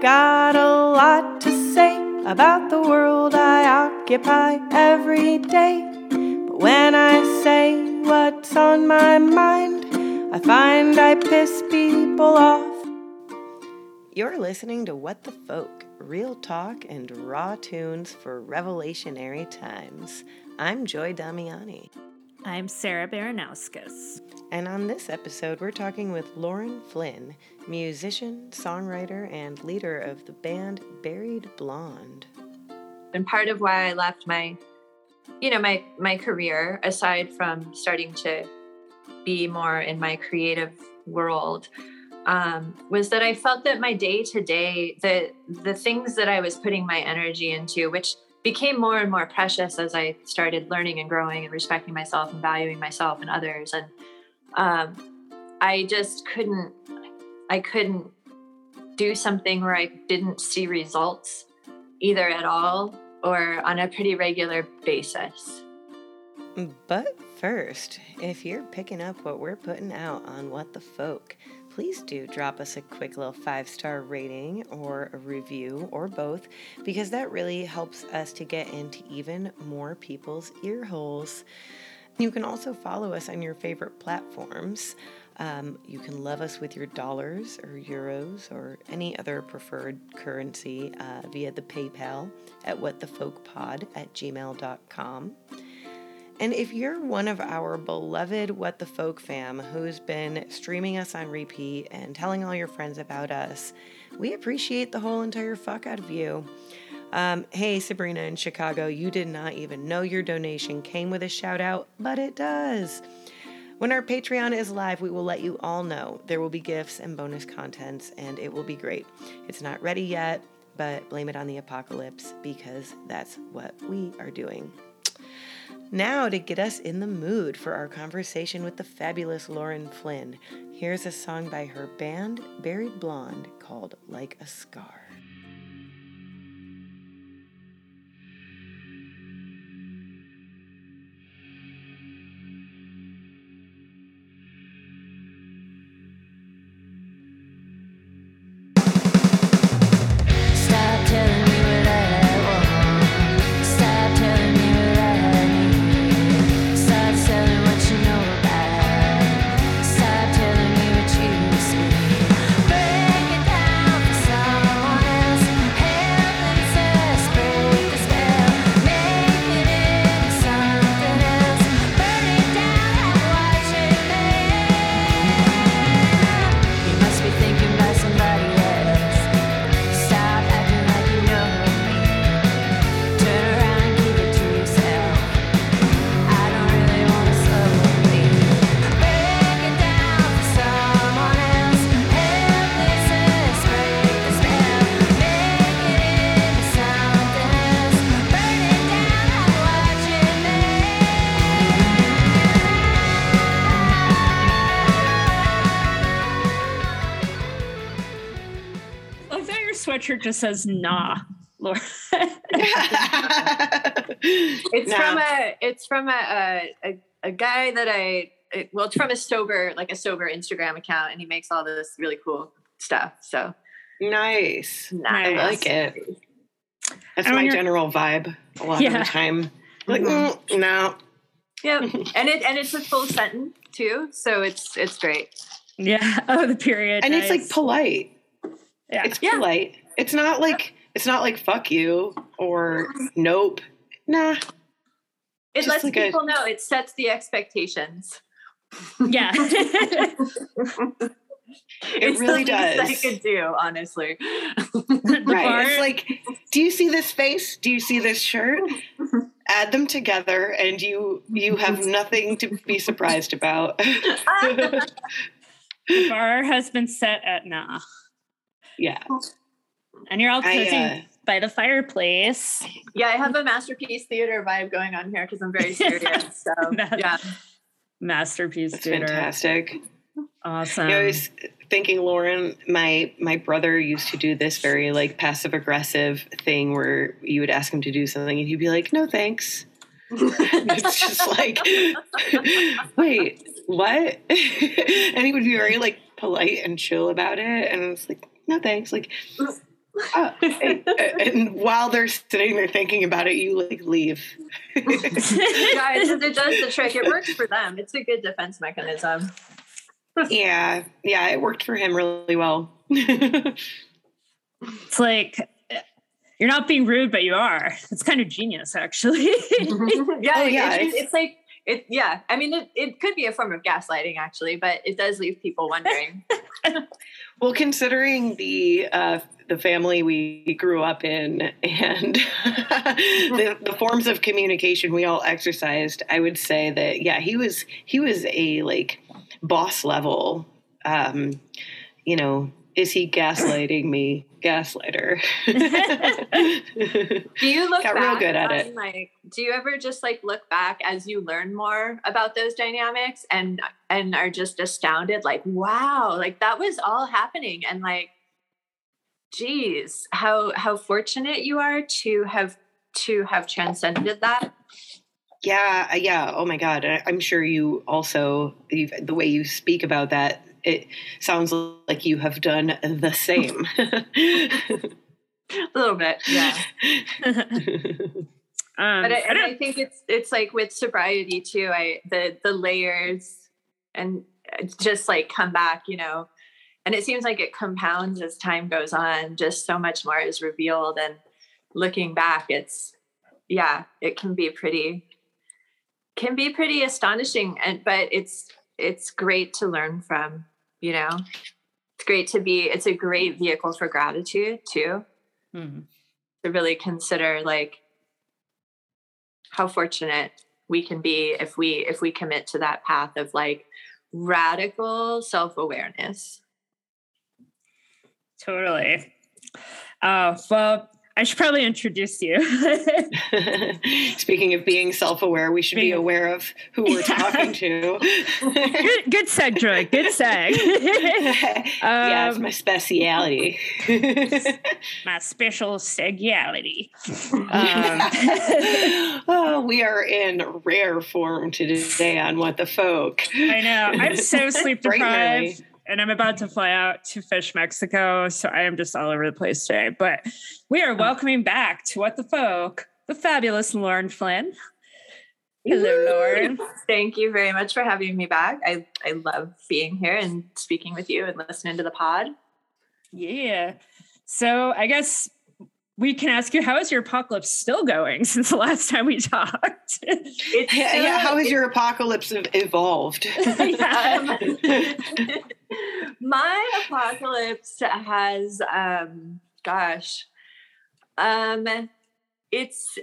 got a lot to say about the world I occupy every day. But when I say what's on my mind, I find I piss people off. You're listening to What the Folk, real talk and raw tunes for revelationary times. I'm Joy Damiani. I'm Sarah Baranowskis. And on this episode, we're talking with Lauren Flynn, musician, songwriter, and leader of the band Buried Blonde. And part of why I left my, you know, my my career, aside from starting to be more in my creative world, um, was that I felt that my day to day, the the things that I was putting my energy into, which became more and more precious as I started learning and growing and respecting myself and valuing myself and others. And um, I just couldn't, I couldn't do something where I didn't see results either at all or on a pretty regular basis. But first, if you're picking up what we're putting out on What the Folk, please do drop us a quick little five star rating or a review or both because that really helps us to get into even more people's ear holes. You can also follow us on your favorite platforms. Um, you can love us with your dollars or euros or any other preferred currency uh, via the PayPal at whatthefolkpod at gmail.com. And if you're one of our beloved What the Folk fam who's been streaming us on repeat and telling all your friends about us, we appreciate the whole entire fuck out of you. Um, hey, Sabrina in Chicago, you did not even know your donation came with a shout out, but it does. When our Patreon is live, we will let you all know. There will be gifts and bonus contents, and it will be great. It's not ready yet, but blame it on the apocalypse because that's what we are doing. Now, to get us in the mood for our conversation with the fabulous Lauren Flynn, here's a song by her band, Buried Blonde, called Like a Scar. Sweatshirt just says nah, Laura. it's nah. from a it's from a, a, a guy that I it, well it's from a sober like a sober Instagram account and he makes all this really cool stuff. So nice. nice. I like it. That's my general vibe a lot yeah. of the time. Like mm-hmm. mm, no. Yeah, and it and it's a full sentence too, so it's it's great. Yeah. Oh, the period. And nice. it's like polite. Yeah. It's yeah. polite. It's not like it's not like fuck you or nope. Nah. It lets like people a, know. It sets the expectations. Yeah. it it's really does. I could do, honestly. right. It's like, do you see this face? Do you see this shirt? Add them together, and you you have nothing to be surprised about. the bar has been set at nah. Yeah. And you're all cozy uh, by the fireplace. Yeah, I have a masterpiece theater vibe going on here because I'm very serious. So yeah. Masterpiece That's theater. Fantastic. Awesome. You know, I was thinking, Lauren, my my brother used to do this very like passive aggressive thing where you would ask him to do something and he'd be like, "No, thanks." it's just like, wait, what? and he would be very like polite and chill about it, and it's like, no, thanks. Like, Uh, and, and, while they're sitting there thinking about it, you like leave. yeah, it, it does the trick. It works for them. It's a good defense mechanism. yeah, yeah, it worked for him really well. it's like you're not being rude, but you are. It's kind of genius, actually. yeah, oh, yeah. It's, it's, like it. Yeah, I mean, it, it could be a form of gaslighting, actually, but it does leave people wondering. well, considering the uh, the family we grew up in and the, the, forms of communication we all exercised, I would say that yeah, he was he was a like boss level. Um, you know, is he gaslighting me? Gaslighter. do you look Got real good at it. Like, do you ever just like look back as you learn more about those dynamics and and are just astounded? Like, wow, like that was all happening, and like, geez, how how fortunate you are to have to have transcended that. Yeah, uh, yeah. Oh my God. I'm sure you also, the way you speak about that it sounds like you have done the same. a little bit, yeah. um, but I, and I think it's it's like with sobriety too. I the the layers and just like come back, you know. And it seems like it compounds as time goes on. Just so much more is revealed, and looking back, it's yeah, it can be pretty can be pretty astonishing and but it's it's great to learn from you know? It's great to be it's a great vehicle for gratitude too. Mm-hmm. to really consider like how fortunate we can be if we if we commit to that path of like radical self-awareness. Totally. Uh, well I should probably introduce you. Speaking of being self-aware, we should being, be aware of who we're talking to. good, good seg, Joy. Good seg. um, yeah, it's my speciality. my special segiality. Um, oh, we are in rare form today on What the Folk. I know. I'm so sleep deprived and I'm about to fly out to Fish, Mexico. So I am just all over the place today. But we are oh. welcoming back to What the Folk, the fabulous Lauren Flynn. Hello, Lauren. Thank you very much for having me back. I, I love being here and speaking with you and listening to the pod. Yeah. So I guess we can ask you how is your apocalypse still going since the last time we talked? It's yeah, yeah, how has your apocalypse evolved? My apocalypse has um gosh um it's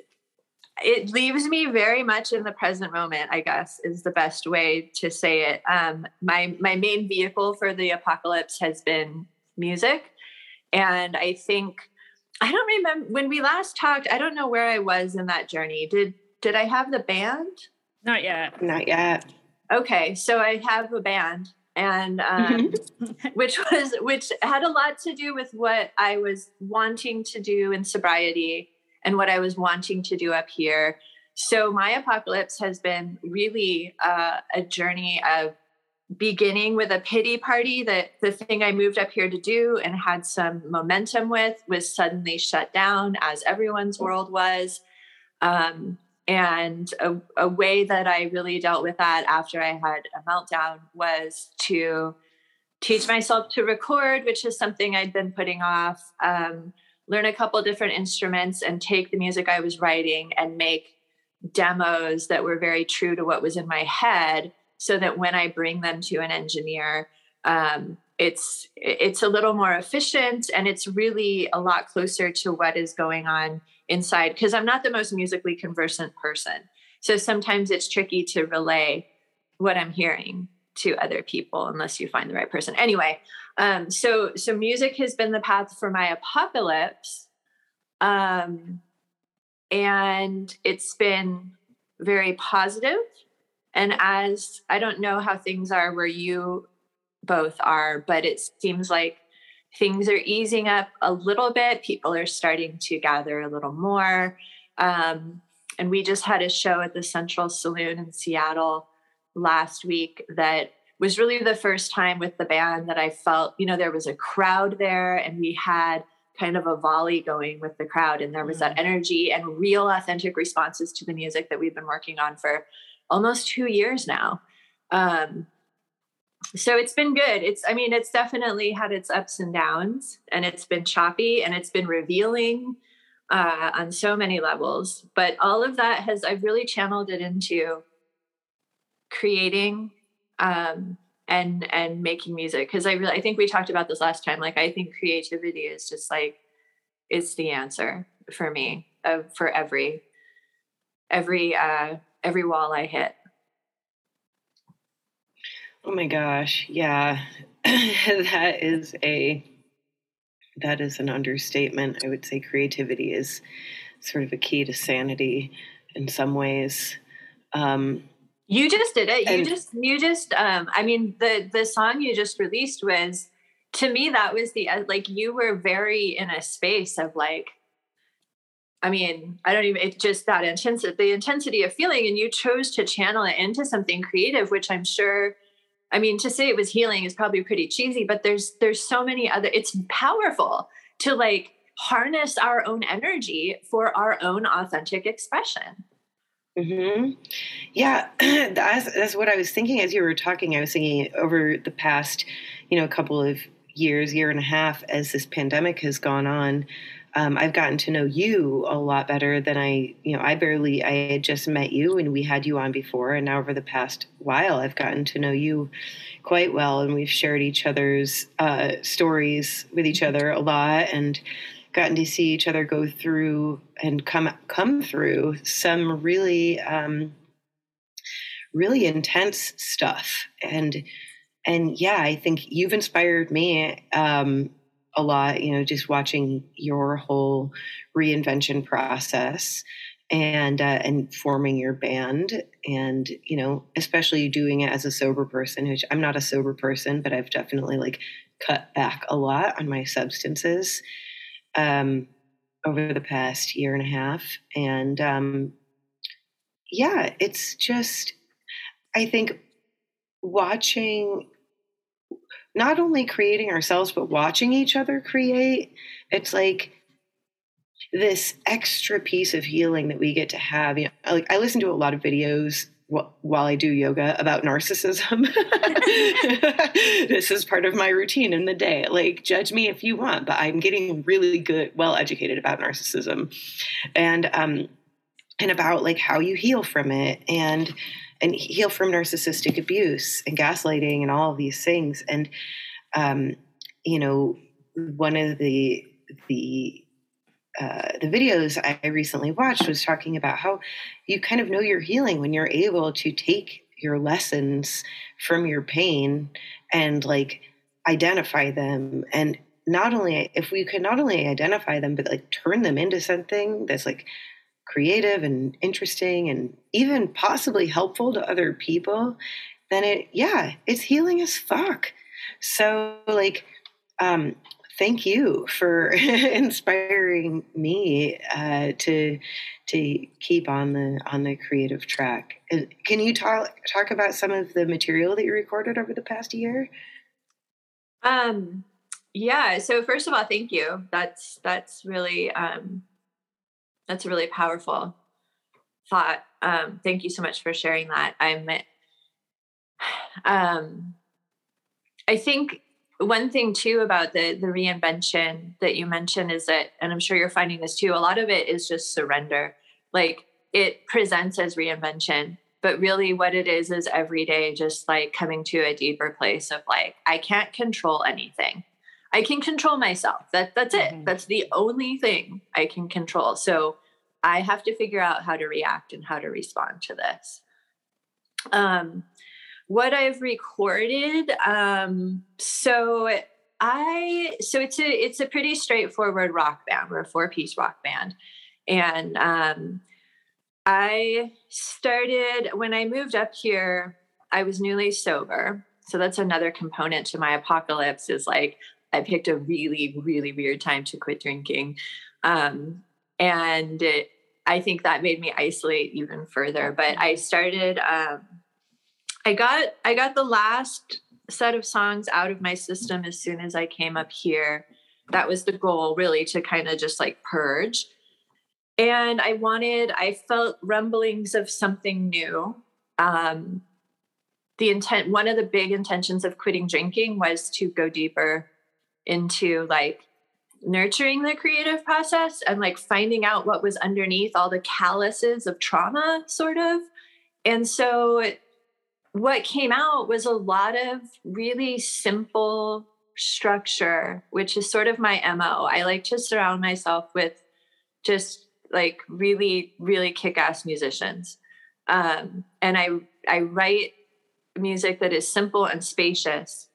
it leaves me very much in the present moment i guess is the best way to say it. Um my my main vehicle for the apocalypse has been music and i think I don't remember when we last talked. I don't know where I was in that journey. Did did I have the band? Not yet. Not yet. Okay, so I have a band, and um, which was which had a lot to do with what I was wanting to do in sobriety and what I was wanting to do up here. So my apocalypse has been really uh, a journey of beginning with a pity party that the thing I moved up here to do and had some momentum with was suddenly shut down, as everyone's world was. Um, and a, a, way that I really dealt with that after I had a meltdown was to teach myself to record, which is something I'd been putting off, um, learn a couple different instruments, and take the music I was writing and make demos that were very true to what was in my head so that when I bring them to an engineer, um, it's it's a little more efficient and it's really a lot closer to what is going on inside because I'm not the most musically conversant person. So sometimes it's tricky to relay what I'm hearing to other people unless you find the right person. Anyway, um, so so music has been the path for my apocalypse, um, and it's been very positive and as I don't know how things are where you both are, but it seems like things are easing up a little bit. People are starting to gather a little more. Um, and we just had a show at the Central Saloon in Seattle last week that was really the first time with the band that I felt, you know, there was a crowd there and we had kind of a volley going with the crowd and there was that mm. energy and real authentic responses to the music that we've been working on for almost two years now. Um, so it's been good. It's i mean it's definitely had its ups and downs and it's been choppy and it's been revealing uh, on so many levels. But all of that has i've really channeled it into creating um, and and making music. Because i really i think we talked about this last time. Like i think creativity is just like it's the answer for me of for every every uh every wall i hit. Oh my gosh yeah. That is a that is an understatement. I would say creativity is sort of a key to sanity in some ways. Um you just did it. You and, just you just um I mean the the song you just released was to me that was the uh, like you were very in a space of like I mean, I don't even it's just that intensity the intensity of feeling and you chose to channel it into something creative which I'm sure I mean to say it was healing is probably pretty cheesy but there's there's so many other it's powerful to like harness our own energy for our own authentic expression. Mm-hmm. Yeah, that's that's what I was thinking as you were talking. I was thinking over the past, you know, a couple of years, year and a half, as this pandemic has gone on. Um, I've gotten to know you a lot better than I, you know, I barely, I had just met you and we had you on before. And now over the past while, I've gotten to know you quite well and we've shared each other's uh, stories with each other a lot. And gotten to see each other go through and come come through some really um, really intense stuff and and yeah i think you've inspired me um, a lot you know just watching your whole reinvention process and uh, and forming your band and you know especially doing it as a sober person which i'm not a sober person but i've definitely like cut back a lot on my substances um, over the past year and a half. And um, yeah, it's just, I think watching, not only creating ourselves, but watching each other create, it's like, this extra piece of healing that we get to have. You know, like I listen to a lot of videos while I do yoga about narcissism. this is part of my routine in the day. Like, judge me if you want, but I'm getting really good, well educated about narcissism, and um, and about like how you heal from it, and and heal from narcissistic abuse and gaslighting and all of these things. And um, you know, one of the the uh, the videos I recently watched was talking about how you kind of know you're healing when you're able to take your lessons from your pain and like identify them and not only if we could not only identify them but like turn them into something that's like creative and interesting and even possibly helpful to other people then it yeah it's healing as fuck so like um thank you for inspiring me uh, to to keep on the on the creative track. Can you talk talk about some of the material that you recorded over the past year? Um, yeah. So first of all, thank you. That's that's really um, that's a really powerful thought. Um, thank you so much for sharing that. I'm um, I think one thing too about the the reinvention that you mentioned is that and i'm sure you're finding this too a lot of it is just surrender like it presents as reinvention but really what it is is every day just like coming to a deeper place of like i can't control anything i can control myself that that's it mm-hmm. that's the only thing i can control so i have to figure out how to react and how to respond to this um what I've recorded. Um, so I so it's a it's a pretty straightforward rock band. We're a four piece rock band, and um, I started when I moved up here. I was newly sober, so that's another component to my apocalypse. Is like I picked a really really weird time to quit drinking, um, and it, I think that made me isolate even further. But I started. Um, I got I got the last set of songs out of my system as soon as I came up here. that was the goal really to kind of just like purge and i wanted i felt rumblings of something new um the intent one of the big intentions of quitting drinking was to go deeper into like nurturing the creative process and like finding out what was underneath all the calluses of trauma sort of. And so what came out was a lot of really simple structure which is sort of my mo i like to surround myself with just like really really kick-ass musicians. Um, and i i write music that is simple and spacious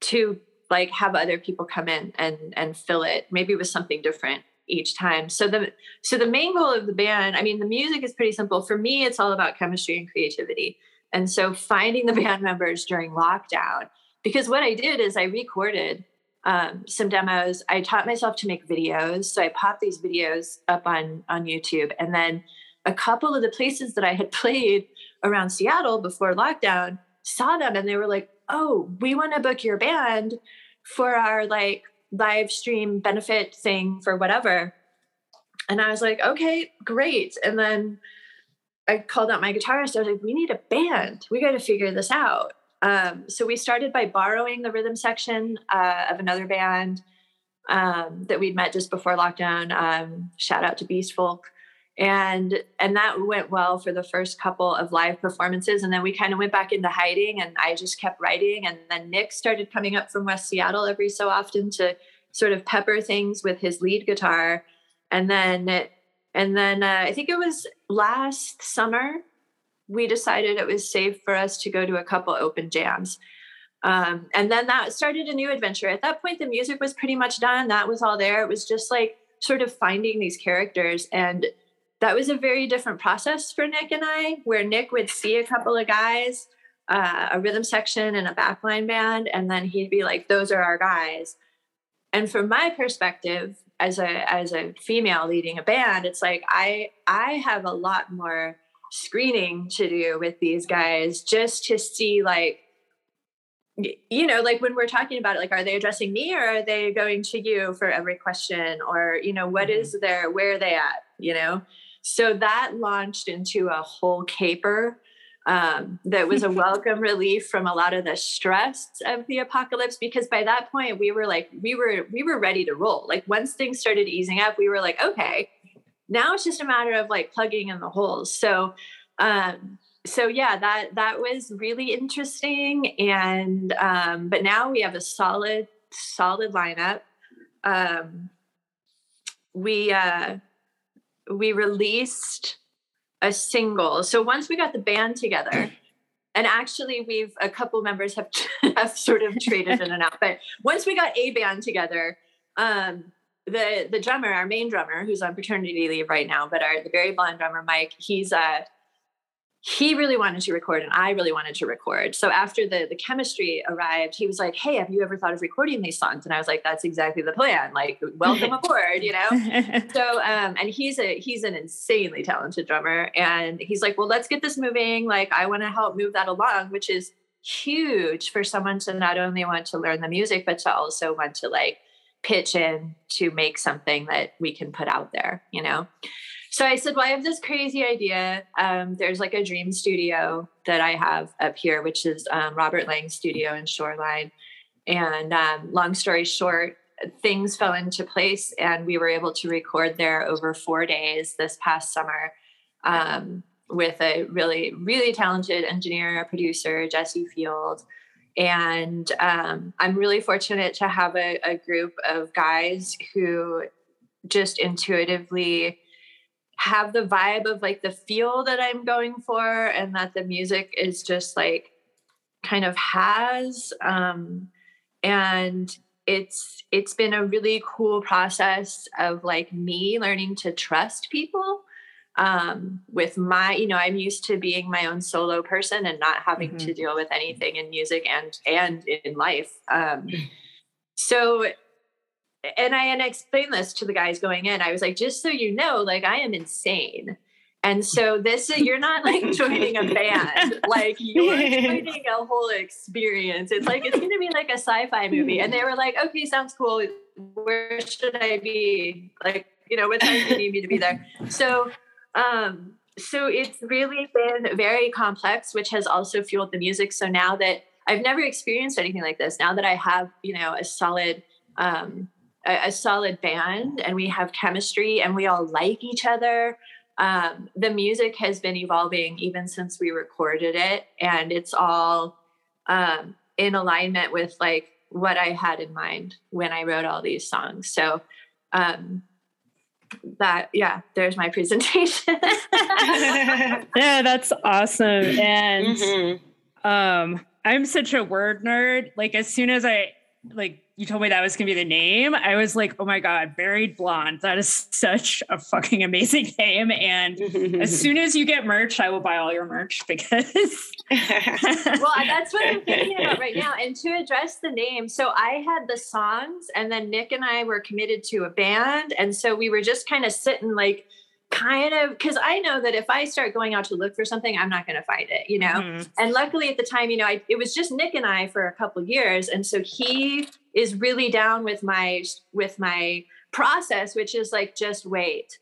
to like have other people come in and and fill it maybe with something different each time. So the so the main goal of the band i mean the music is pretty simple. For me it's all about chemistry and creativity. And so finding the band members during lockdown because what i did is i recorded um, some demos. I taught myself to make videos. So i popped these videos up on on youtube. And then a couple of the places that i had played around Seattle before lockdown saw them and they were like, "Oh, we want to book your band for our like live stream benefit thing for whatever." And I was like, "Okay, great." And then I called out my guitarist. I was like, "We need a band. We got to figure this out." Um, so we started by borrowing the rhythm section uh, of another band um, that we'd met just before lockdown. Um, shout out to Beast Folk and and that went well for the first couple of live performances. And then we kind of went back into hiding and i just kept writing. And then nick started coming up from west seattle every so often to sort of pepper things with his lead guitar. And then and then uh, i think it was last summer we decided it was safe for us to go to a couple open jams. Um, and then that started a new adventure. At that point the music was pretty much done. That was all there. It was just like sort of finding these characters and that was a very different process for Nick and I, where Nick would see a couple of guys, uh, a rhythm section and a backline band, and then he'd be like, "Those are our guys." And from my perspective, as a as a female leading a band, it's like I I have a lot more screening to do with these guys just to see like you know like when we're talking about it like are they addressing me or are they going to you for every question or you know what mm-hmm. is their where are they at you know so that launched into a whole caper um, that was a welcome relief from a lot of the stress of the apocalypse because by that point we were like we were we were ready to roll. Like once things started easing up we were like okay now it's just a matter of like plugging in the holes. So um so yeah that that was really interesting and um but now we have a solid solid lineup. Um we uh we released a single. So once we got the band together, and actually we've a couple members have have sort of traded in and out, but once we got a band together, um, the the drummer, our main drummer, who's on paternity leave right now, but our the Buried Blonde drummer, Mike, he's uh he really wanted to record and I really wanted to record. So after the the chemistry arrived, he was like, "Hey, have you ever thought of recording these songs?" And I was like, "That's exactly the plan. Like, welcome aboard, you know." so, um, and he's a he's an insanely talented drummer, and he's like, "Well, let's get this moving. Like, I want to help move that along," which is huge for someone to not only want to learn the music, but to also want to like pitch in to make something that we can put out there, you know. So I said, Well, I have this crazy idea. Um, there's like a dream studio that I have up here, which is um, Robert Lang's studio in Shoreline. And um, long story short, things fell into place and we were able to record there over four days this past summer um, with a really, really talented engineer, producer, Jesse Field. And um, I'm really fortunate to have a, a group of guys who just intuitively have the vibe of like the feel that I'm going for and that the music is just like kind of has um and it's it's been a really cool process of like me learning to trust people um with my you know i'm used to being my own solo person and not having mm-hmm. to deal with anything in music and and in life um so and I and I explained this to the guys going in. I was like, just so you know, like I am insane. And so this is you're not like joining a band, like you're joining a whole experience. It's like it's gonna be like a sci-fi movie. And they were like, okay, sounds cool. Where should I be? Like, you know, what time do you need me to be there? So um so it's really been very complex, which has also fueled the music. So now that I've never experienced anything like this, now that I have, you know, a solid um a, a solid band and we have chemistry and we all like each other. Um, the music has been evolving even since we recorded it and it's all um, in alignment with like what i had in mind when i wrote all these songs. So um, that yeah there's my presentation. Yeah that's awesome and mm-hmm. um i'm such a word nerd. Like as soon as i like you told me that was gonna be the name, I was like, oh my god, buried blonde. That is such a fucking amazing name. And as soon as you get merch, I will buy all your merch because. well, that's what I'm thinking about right now. And to address the name, so I had the songs, and then Nick and I were committed to a band, and so we were just kind of sitting like kind of because I know that if I start going out to look for something, I'm not going to find it, you know. Mm-hmm. And luckily at the time, you know, I, it was just Nick and I for a couple years, and so he is really down with my with my process, which is like just wait,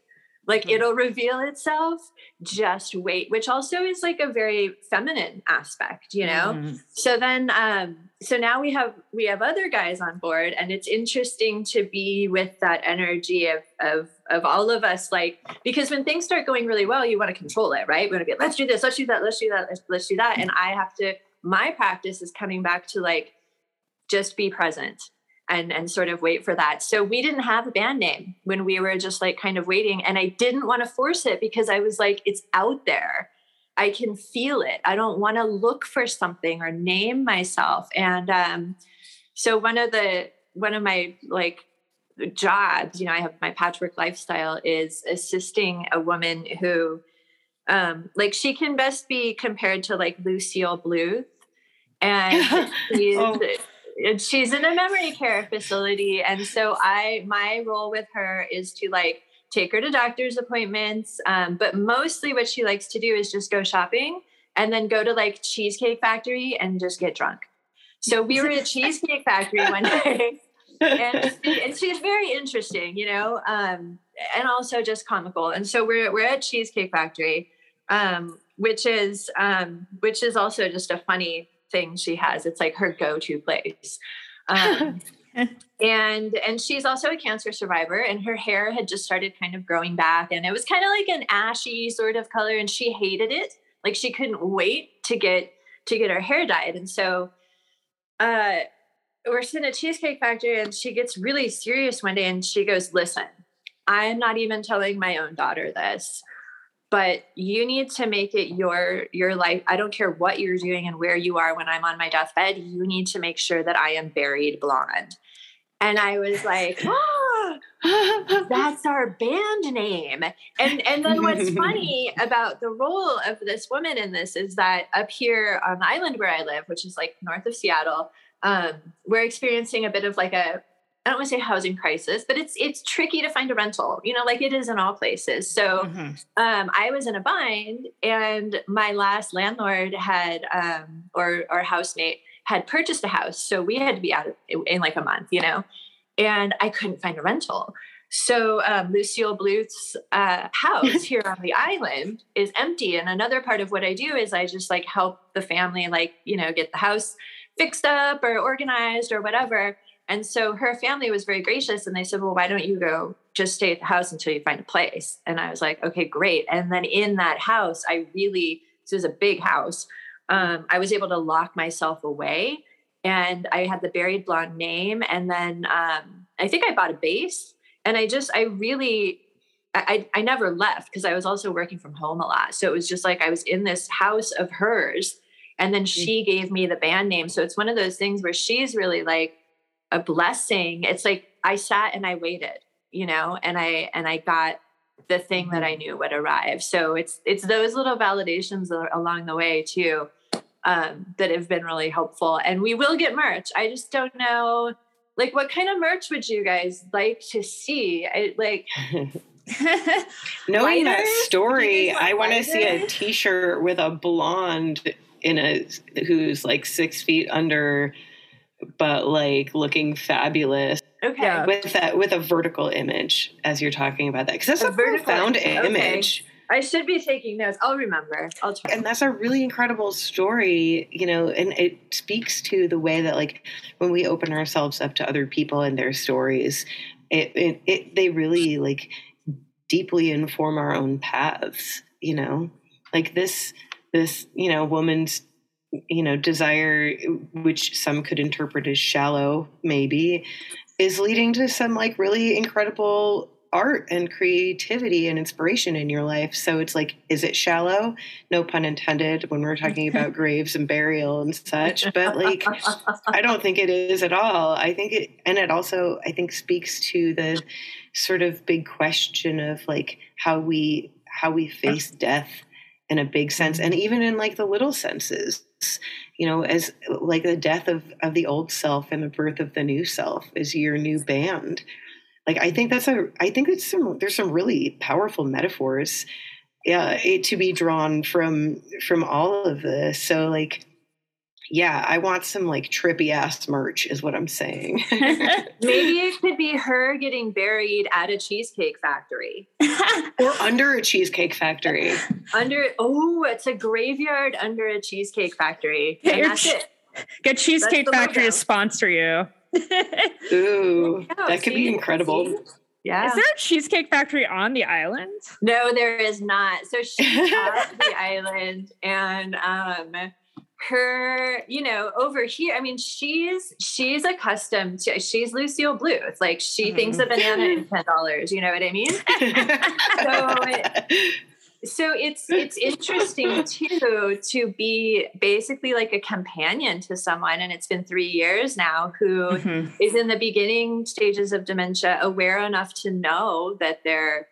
like mm-hmm. it'll reveal itself. Just wait, which also is like a very feminine aspect, you know. Mm-hmm. So then, um, so now we have we have other guys on board, and it's interesting to be with that energy of of of all of us like because when things start going really well you want to control it right we want to be let's do this let's do that let's do that let's, let's do that and i have to my practice is coming back to like just be present and and sort of wait for that so we didn't have a band name when we were just like kind of waiting and i didn't want to force it because i was like it's out there i can feel it i don't want to look for something or name myself and um so one of the one of my like jobs, you know, I have my patchwork lifestyle is assisting a woman who, um, like, she can best be compared to like Lucille Bluth. And she's, oh. She's in a memory care facility. And so I, my role with her is to like take her to doctor's appointments. Um, but mostly what she likes to do is just go shopping and then go to like Cheesecake Factory and just get drunk. So we were at Cheesecake Factory one day and, she, and she's very interesting, you know, um, and also just comical. And so we're we're at Cheesecake Factory, um, which is um, which is also just a funny thing she has. It's like her go-to place. Um, and and she's also a cancer survivor and her hair had just started kind of growing back and it was kind of like an ashy sort of color and she hated it like she couldn't wait to get to get her hair dyed and so uh we're sitting at Cheesecake Factory and she gets really serious one day and she goes, Listen, I'm not even telling my own daughter this, but you need to make it your your life. I don't care what you're doing and where you are when I'm on my deathbed, you need to make sure that I am buried blonde. And I was like, oh, that's our band name. And and then what's funny about the role of this woman in this is that up here on the island where I live, which is like north of Seattle, um, we're experiencing a bit of like a I don't want to say housing crisis, but it's it's tricky to find a rental, you know, like it is in all places. So mm-hmm. um, I was in a bind, and my last landlord had um, or or housemate had purchased a house, so we had to be out in like a month, you know, and I couldn't find a rental. So um, Lucille Bluth's uh, house here on the island is empty, and another part of what I do is I just like help the family, like you know, get the house fixed up or organized or whatever. And so her family was very gracious and they said, Well, why don't you go just stay at the house until you find a place? And I was like, Okay, great. And then in that house, I really, this was a big house, um, I was able to lock myself away. And I had the buried blonde name. And then um, I think I bought a bass. And I just, I really, I, I never left because I was also working from home a lot. So it was just like I was in this house of hers and then mm. she gave me the band name. So it's one of those things where she's really like a blessing. It's like I sat and I waited, you know, and I and I got the thing that I knew would arrive. So it's it's those little validations along the way too um, that have been really helpful. And we will get merch. I just don't know, like, what kind of merch would you guys like to see? I like. Knowing that story, I want to see a T-shirt with a blonde in a who's like six feet under, but like looking fabulous. Okay. Yeah. With that, with a vertical image, as you're talking about that, because that's a, a profound image. Okay. I should be taking notes. I'll remember. I'll try. And that's a really incredible story, you know, and it speaks to the way that like when we open ourselves up to other people and their stories, it, it, it they really like deeply inform our own paths, you know? Like this this, you know, woman's you know, desire which some could interpret as shallow maybe is leading to some like really incredible art and creativity and inspiration in your life. So it's like, is it shallow? No pun intended when we're talking about graves and burial and such. But like, I don't think it is at all. I think it, and it also, I think, speaks to the sort of big question of like how we how we face death in a big sense, and even in like the little senses. You know, as like the death of of the old self and the birth of the new self is your new band like I think that's a I think it's some there's some really powerful metaphors yeah it, to be drawn from from all of this. So like yeah, I want some like trippy ass merch, is what I'm saying. Maybe it could be her getting buried at a cheesecake factory. or under a cheesecake factory. Under, oh, it's a graveyard under a cheesecake factory. Get and that's it. Get Cheesecake Factory to sponsor you. Ooh, that could be incredible. Yeah. Is there a cheesecake factory on the island? No, there is not. So she's off the island and um her, you know, over here, I mean, she's she's accustomed to she's Lucille Bluth. Like she mm-hmm. thinks a banana is ten dollars, you know what I mean? so so it's it's interesting too to be basically like a companion to someone and it's been three years now who mm-hmm. is in the beginning stages of dementia aware enough to know that their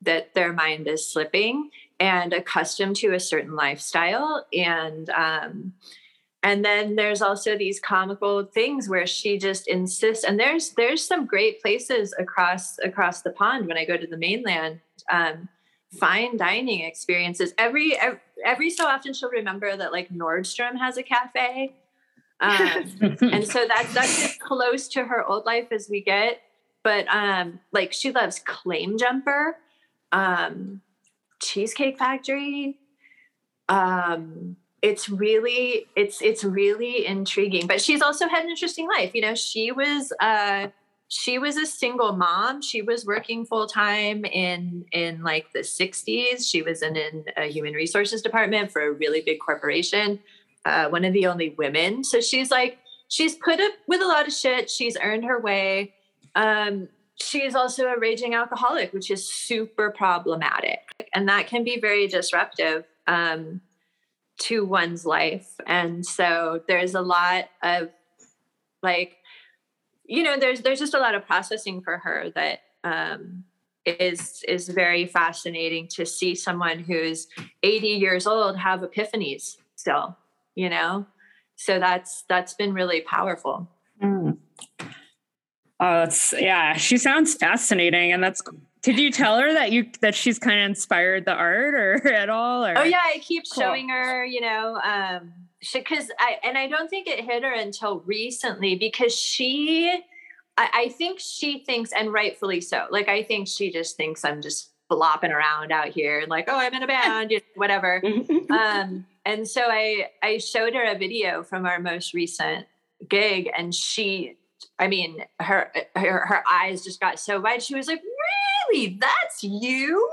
that their mind is slipping and accustomed to a certain lifestyle and um and then there's also these comical things where she just insists and there's there's some great places across across the pond when i go to the mainland um, fine dining experiences. Every, every so often she'll remember that like Nordstrom has a cafe. Um, and so that's that's as close to her old life as we get. But um, like she loves Claim Jumper, um, Cheesecake Factory. Um, it's really it's it's really intriguing. But she's also had an interesting life. You know, she was uh, she was a single mom. She was working full time in in like the 60s. She was in, in a human resources department for a really big corporation. Uh, one of the only women. So she's like she's put up with a lot of shit. She's earned her way. Um, she's also a raging alcoholic, which is super problematic, and that can be very disruptive um, to one's life. And so there's a lot of like you know there's there's just a lot of processing for her that um, is is very fascinating to see someone who's 80 years old have epiphanies still you know so that's that's been really powerful mm. oh that's yeah she sounds fascinating and that's did you tell her that you that she's kind of inspired the art or at all or? oh yeah i keep cool. showing her you know um because I and I don't think it hit her until recently because she I, I, think she thinks and rightfully so. Like I think she just thinks I'm just flopping around out here and like, oh, I'm in a band, you know, whatever. um, and so I I showed her a video from our most recent gig and she I mean her her her eyes just got so wide. She was like, Really? That's you?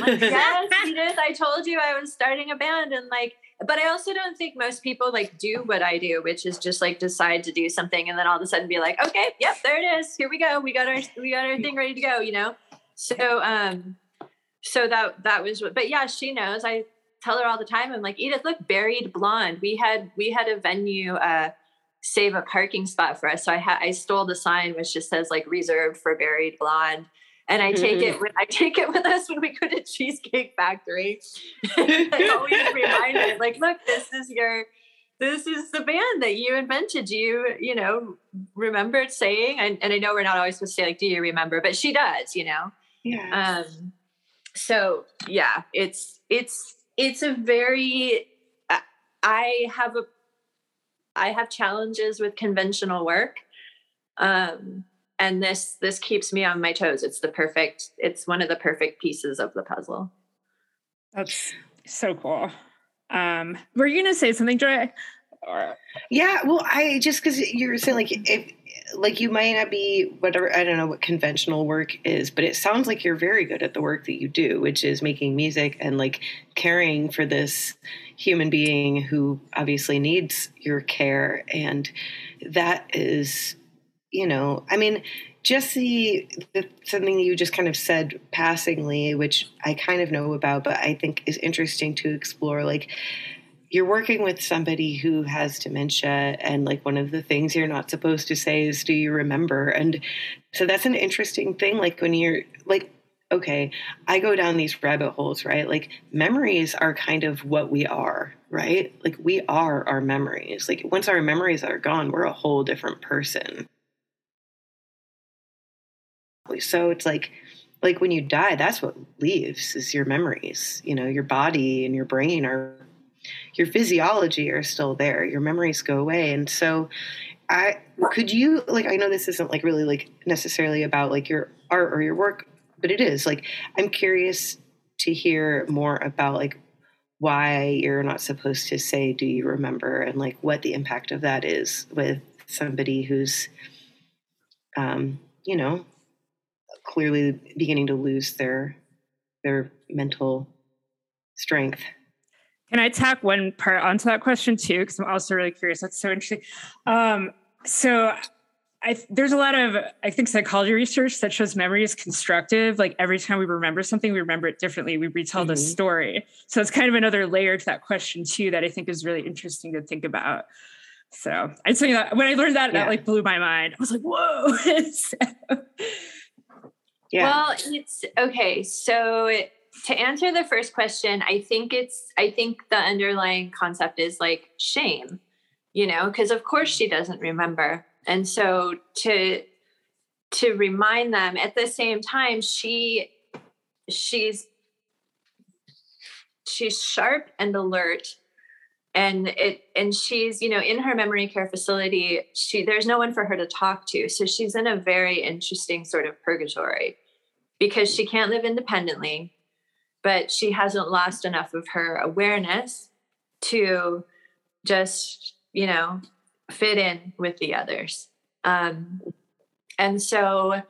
like, yes, Edith, I told you I was starting a band and like but I also don't think most people like do what I do, which is just like decide to do something and then all of a sudden be like, okay, yep, there it is. Here we go. We got our we got our thing ready to go, you know? So um so that that was but yeah, she knows. I tell her all the time, I'm like, Edith, look, buried blonde. We had we had a venue uh save a parking spot for us. So I had I stole the sign which just says like reserved for buried blonde and I take it I take it with us when we go to Cheesecake Factory. I always remind it, like, look, this is your this is the band that you invented. You, you know, remembered saying, and, and I know we're not always supposed to say like, do you remember? But she does, you know. Yeah. Um, so yeah, it's it's it's a very I have a I have challenges with conventional work. Um, and this this keeps me on my toes. It's the perfect, it's one of the perfect pieces of the puzzle. That's so cool. Um, were you gonna say something, Joy? Or... Yeah, well, I just because you're saying like if like you might not be whatever I don't know what conventional work is, but it sounds like you're very good at the work that you do, which is making music and like caring for this human being who obviously needs your care and that is you know, I mean, just the, the, something you just kind of said passingly, which I kind of know about, but I think is interesting to explore. Like, you're working with somebody who has dementia, and like one of the things you're not supposed to say is, "Do you remember?" And so that's an interesting thing. Like when you're like, okay, I go down these rabbit holes, right? Like memories are kind of what we are, right? Like we are our memories. Like once our memories are gone, we're a whole different person. So it's like like when you die, that's what leaves is your memories. You know, your body and your brain are your physiology are still there. Your memories go away. And so I could you like I know this isn't like really like necessarily about like your art or your work, but it is. Like I'm curious to hear more about like why you're not supposed to say do you remember and like what the impact of that is with somebody who's um you know clearly beginning to lose their their mental strength. Can I tack one part onto that question too? Because I'm also really curious. That's so interesting. Um, so I, there's a lot of I think psychology research that shows memory is constructive. Like every time we remember something, we remember it differently. We retell mm-hmm. the story. So it's kind of another layer to that question too that I think is really interesting to think about. So I just think that when I learned that, yeah. that like blew my mind. I was like, whoa. so, yeah. Well, it's okay. So to answer the first question, I think it's I think the underlying concept is like shame, you know, because of course she doesn't remember. And so to to remind them at the same time she she's she's sharp and alert and it and she's you know in her memory care facility she there's no one for her to talk to. So she's in a very interesting sort of purgatory because she can't live independently but she hasn't lost enough of her awareness to just you know fit in with the others. Um and so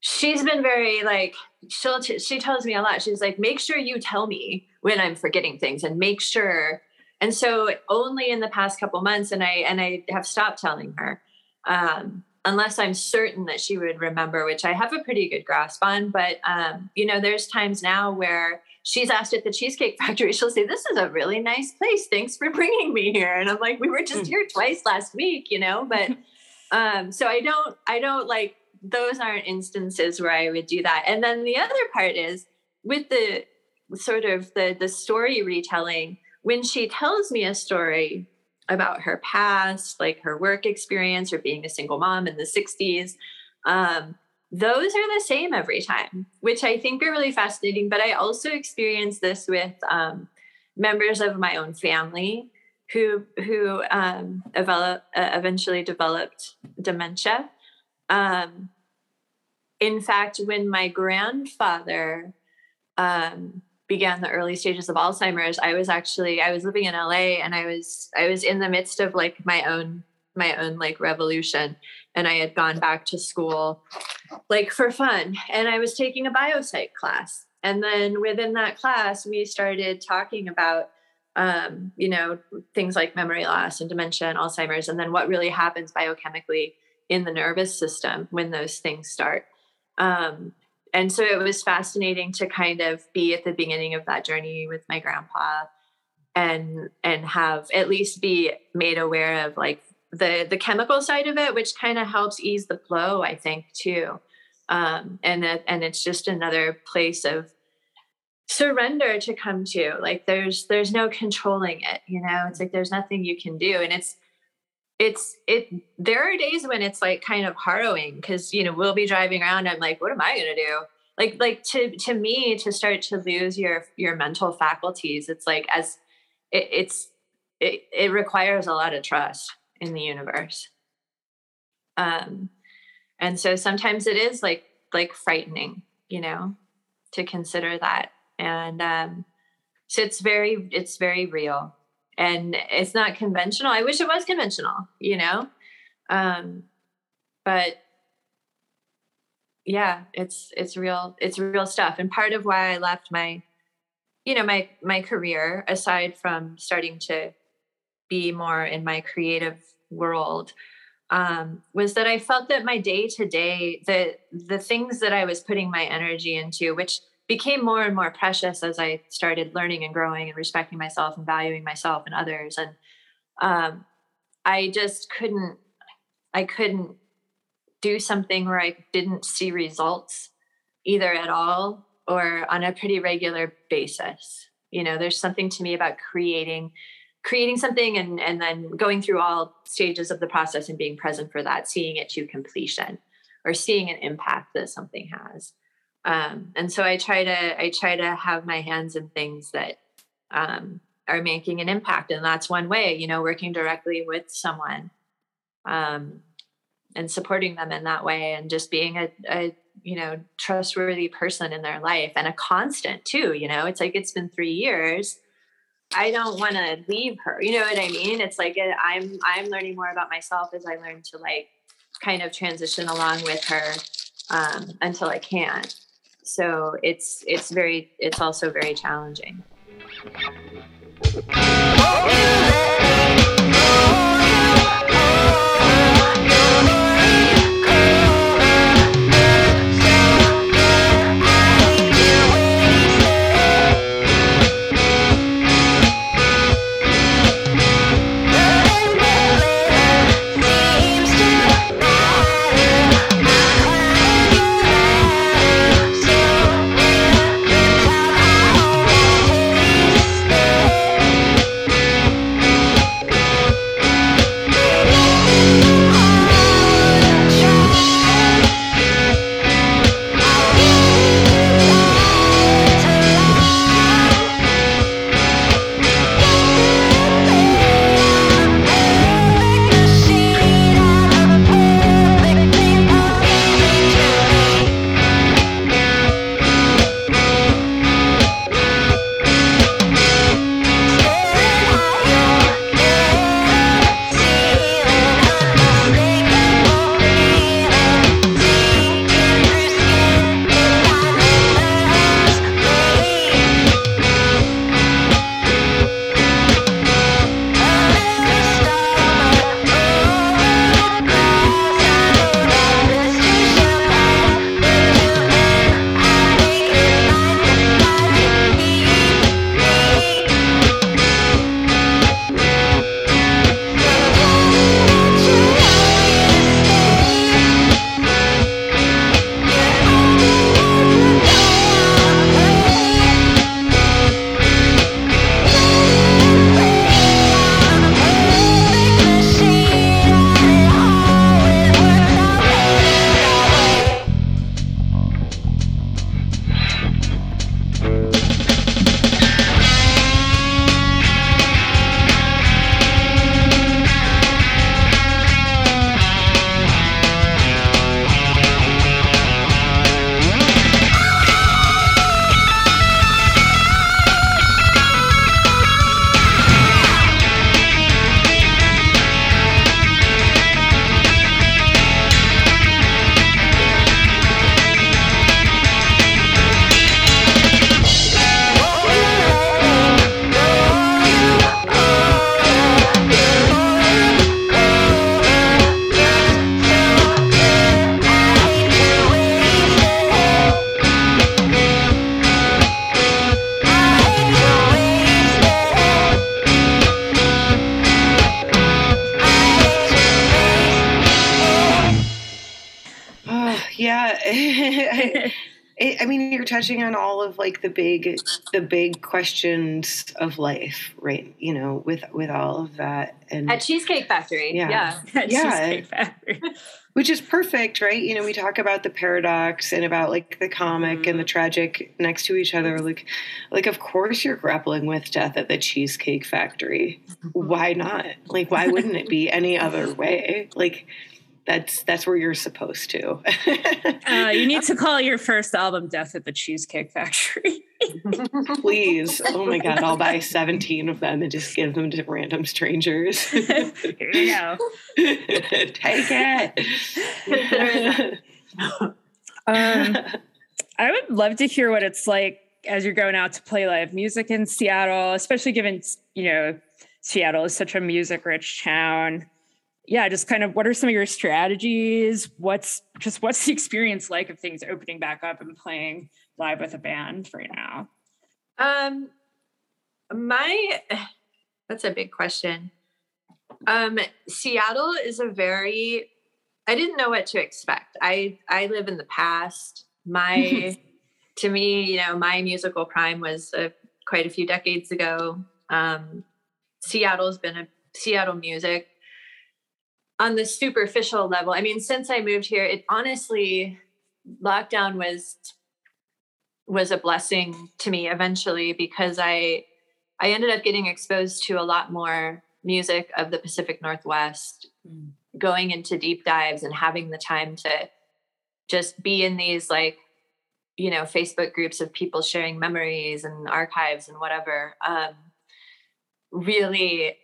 she's been very like she'll t- she tells me a lot. She's like make sure you tell me when i'm forgetting things and make sure and so only in the past couple months and i and i have stopped telling her um, unless i'm certain that she would remember which i have a pretty good grasp on but um, you know there's times now where she's asked at the cheesecake factory she'll say this is a really nice place. Thanks for bringing me here. And i'm like we were just hmm. here twice last week you know? But um, so i don't i don't like those aren't instances where i would do that. And then the other part is with the sort of the the story retelling when she tells me a story about her past, like her work experience or being a single mom in the 60s, um, those are the same every time, which I think are really fascinating. But I also experienced this with um, members of my own family who who um, develop, uh, eventually developed dementia. Um, in fact, when my grandfather um, began the early stages of Alzheimer's, I was actually I was living in LA and I was I was in the midst of like my own my own like revolution. And I had gone back to school like for fun. And I was taking a biopsych class. And then within that class we started talking about um, you know things like memory loss and dementia and Alzheimer's and then what really happens biochemically in the nervous system when those things start. Um, and so it was fascinating to kind of be at the beginning of that journey with my grandpa and and have at least be made aware of like the the chemical side of it which kind of helps ease the flow i think too. Um and and it's just another place of surrender to come to. Like there's there's no controlling it you know? It's like there's nothing you can do and it's it's it there are days when it's like kind of harrowing because you know we'll be driving around i'm like what am i going to do? Like like to to me to start to lose your your mental faculties it's like as it, it's it, it requires a lot of trust in the universe. Um and so sometimes it is like like frightening you know to consider that. And um so it's very it's very real and it's not conventional. I wish it was conventional you know? Um but yeah it's it's real it's real stuff. And part of why i left my you know my my career aside from starting to be more in my creative world um, was that i felt that my day to day the the things that i was putting my energy into which became more and more precious as i started learning and growing and respecting myself and valuing myself and others and um, i just couldn't i couldn't do something where I didn't see results either at all or on a pretty regular basis. You know, there's something to me about creating creating something and and then going through all stages of the process and being present for that, seeing it to completion or seeing an impact that something has. Um, and so I try to I try to have my hands in things that um, are making an impact, and that's one way. You know, working directly with someone um, and supporting them in that way and just being a, a you know trustworthy person in their life and a constant too you know? It's like it's been three years. I don't want to leave her you know what i mean? It's like uh, i'm i'm learning more about myself as i learn to like kind of transition along with her um, until i can so it's it's very it's also very challenging oh, touching on all of like the big, the big questions of life, right? You know, with with all of that, and at Cheesecake Factory, yeah, yeah, yeah. Factory. which is perfect, right? You know, we talk about the paradox and about like the comic mm-hmm. and the mm-hmm. tragic next to each other. Like, like of course you're grappling with death at the Cheesecake Factory. why not? Like, why wouldn't it be any other way? Like, that's that's where you're supposed to. uh, you need to call your first album "Death at the Cheesecake Factory." Please, oh my god, I'll buy 17 of them and just give them to random strangers. Here you go. Take it. um, I would love to hear what it's like as you're going out to play live music in Seattle, especially given you know Seattle is such a music-rich town yeah, just kind of what are some of your strategies? What's just what's the experience like of things opening back up and playing live with a band right now? Um, my that's a big question. Um, Seattle is a very I didn't know what to expect. I I live in the past. My to me, you know, my musical prime was uh, quite a few decades ago. Um, Seattle's been a Seattle music on the superficial level, I mean, since I moved here, it honestly, lockdown was was a blessing to me eventually because I I ended up getting exposed to a lot more music of the Pacific Northwest, mm. going into deep dives and having the time to just be in these like you know Facebook groups of people sharing memories and archives and whatever um, really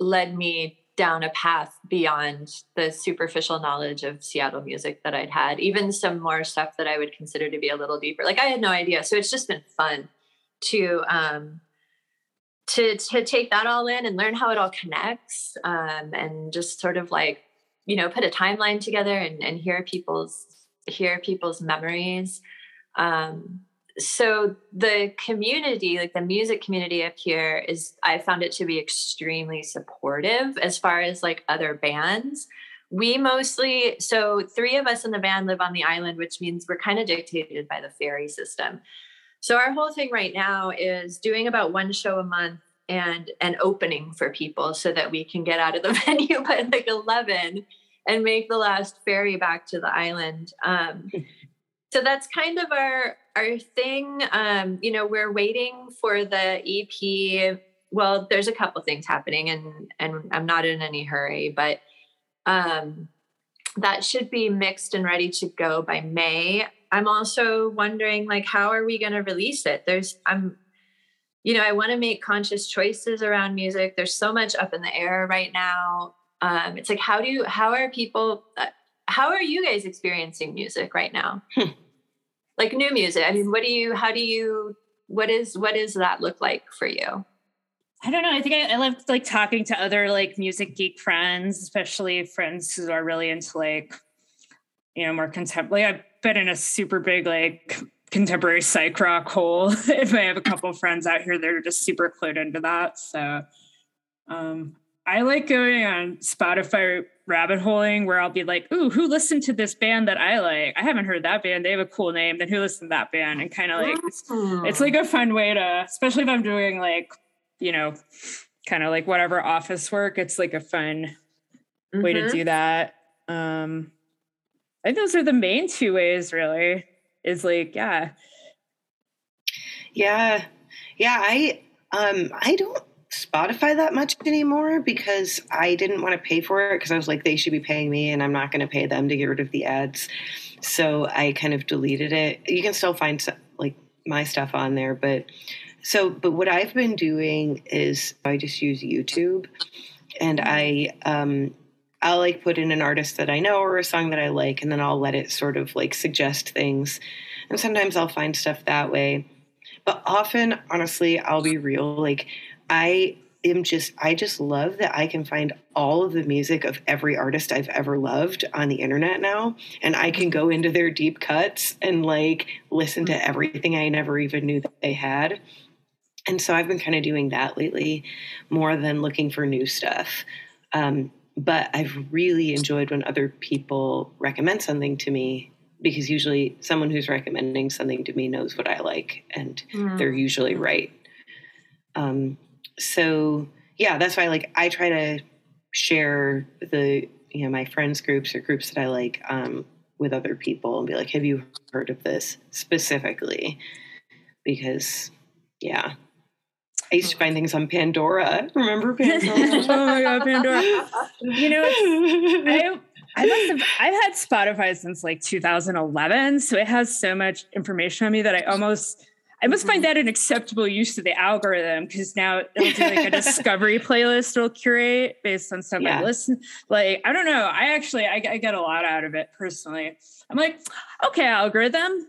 led me down a path beyond the superficial knowledge of Seattle music that I'd had, even some more stuff that I would consider to be a little deeper. Like I had no idea. So it's just been fun to um to to take that all in and learn how it all connects um and just sort of like you know put a timeline together and, and hear people's hear people's memories um so the community like the music community up here is i found it to be extremely supportive as far as like other bands. We mostly so three of us in the band live on the island which means we're kind of dictated by the ferry system. So our whole thing right now is doing about one show a month and an opening for people so that we can get out of the venue by like 11 and make the last ferry back to the island. Um, so that's kind of our our thing um you know we're waiting for the ep well there's a couple things happening and and i'm not in any hurry but um that should be mixed and ready to go by may. I'm also wondering like how are we going to release it? There's i'm you know i want to make conscious choices around music. There's so much up in the air right now. Um it's like how do you how are people uh, how are you guys experiencing music right now? Hmm like new music i mean what do you how do you what is what does that look like for you I don't know. I think I, I love like talking to other like music geek friends, especially friends who are really into like, you know, more contemporary. I've been in a super big like contemporary psych rock hole. if I have a couple friends out here that are just super clued into that. So um I like going on Spotify rabbit holing where I'll be like, ooh, who listened to this band that I like? I haven't heard that band. They have a cool name. Then who listened to that band? And kind of like, it's, it's, like a fun way to, especially if I'm doing like, you know, kind of like whatever office work, it's like a fun mm-hmm. way to mm-hmm. do that. Um, I think those are the main two ways really is like, yeah. Yeah. Yeah. I, um, I don't, Spotify that much anymore because I didn't want to pay for it because I was like, they should be paying me and I'm not going to pay them to get rid of the ads. So I kind of deleted it. You can still find like my stuff on there, but so, but what I've been doing is I just use YouTube and I, um, I'll like put in an artist that I know or a song that I like, and then I'll let it sort of like suggest things. And sometimes I'll find stuff that way. But often, honestly, I'll be real. Like, I am just I just love that I can find all of the music of every artist I've ever loved on the internet now and I can go into their deep cuts and like listen to everything I never even knew that they had. And so I've been kind of doing that lately more than looking for new stuff. Um, but I've really enjoyed when other people recommend something to me because usually someone who's recommending something to me knows what I like and mm. they're usually right. Um, so yeah, that's why like I try to share the you know my friends groups or groups that I like um, with other people and be like, have you heard of this specifically? Because yeah, I used to find things on Pandora. Remember Pandora? oh my god, Pandora! You know, I I must have I've had Spotify since like 2011, so it has so much information on me that I almost I must find mm-hmm. that an acceptable use of the algorithm because now it'll do like a discovery playlist it'll curate based on stuff yeah. I listen. Like, I don't know. I actually I, I get a lot out of it personally. I'm like, okay, algorithm,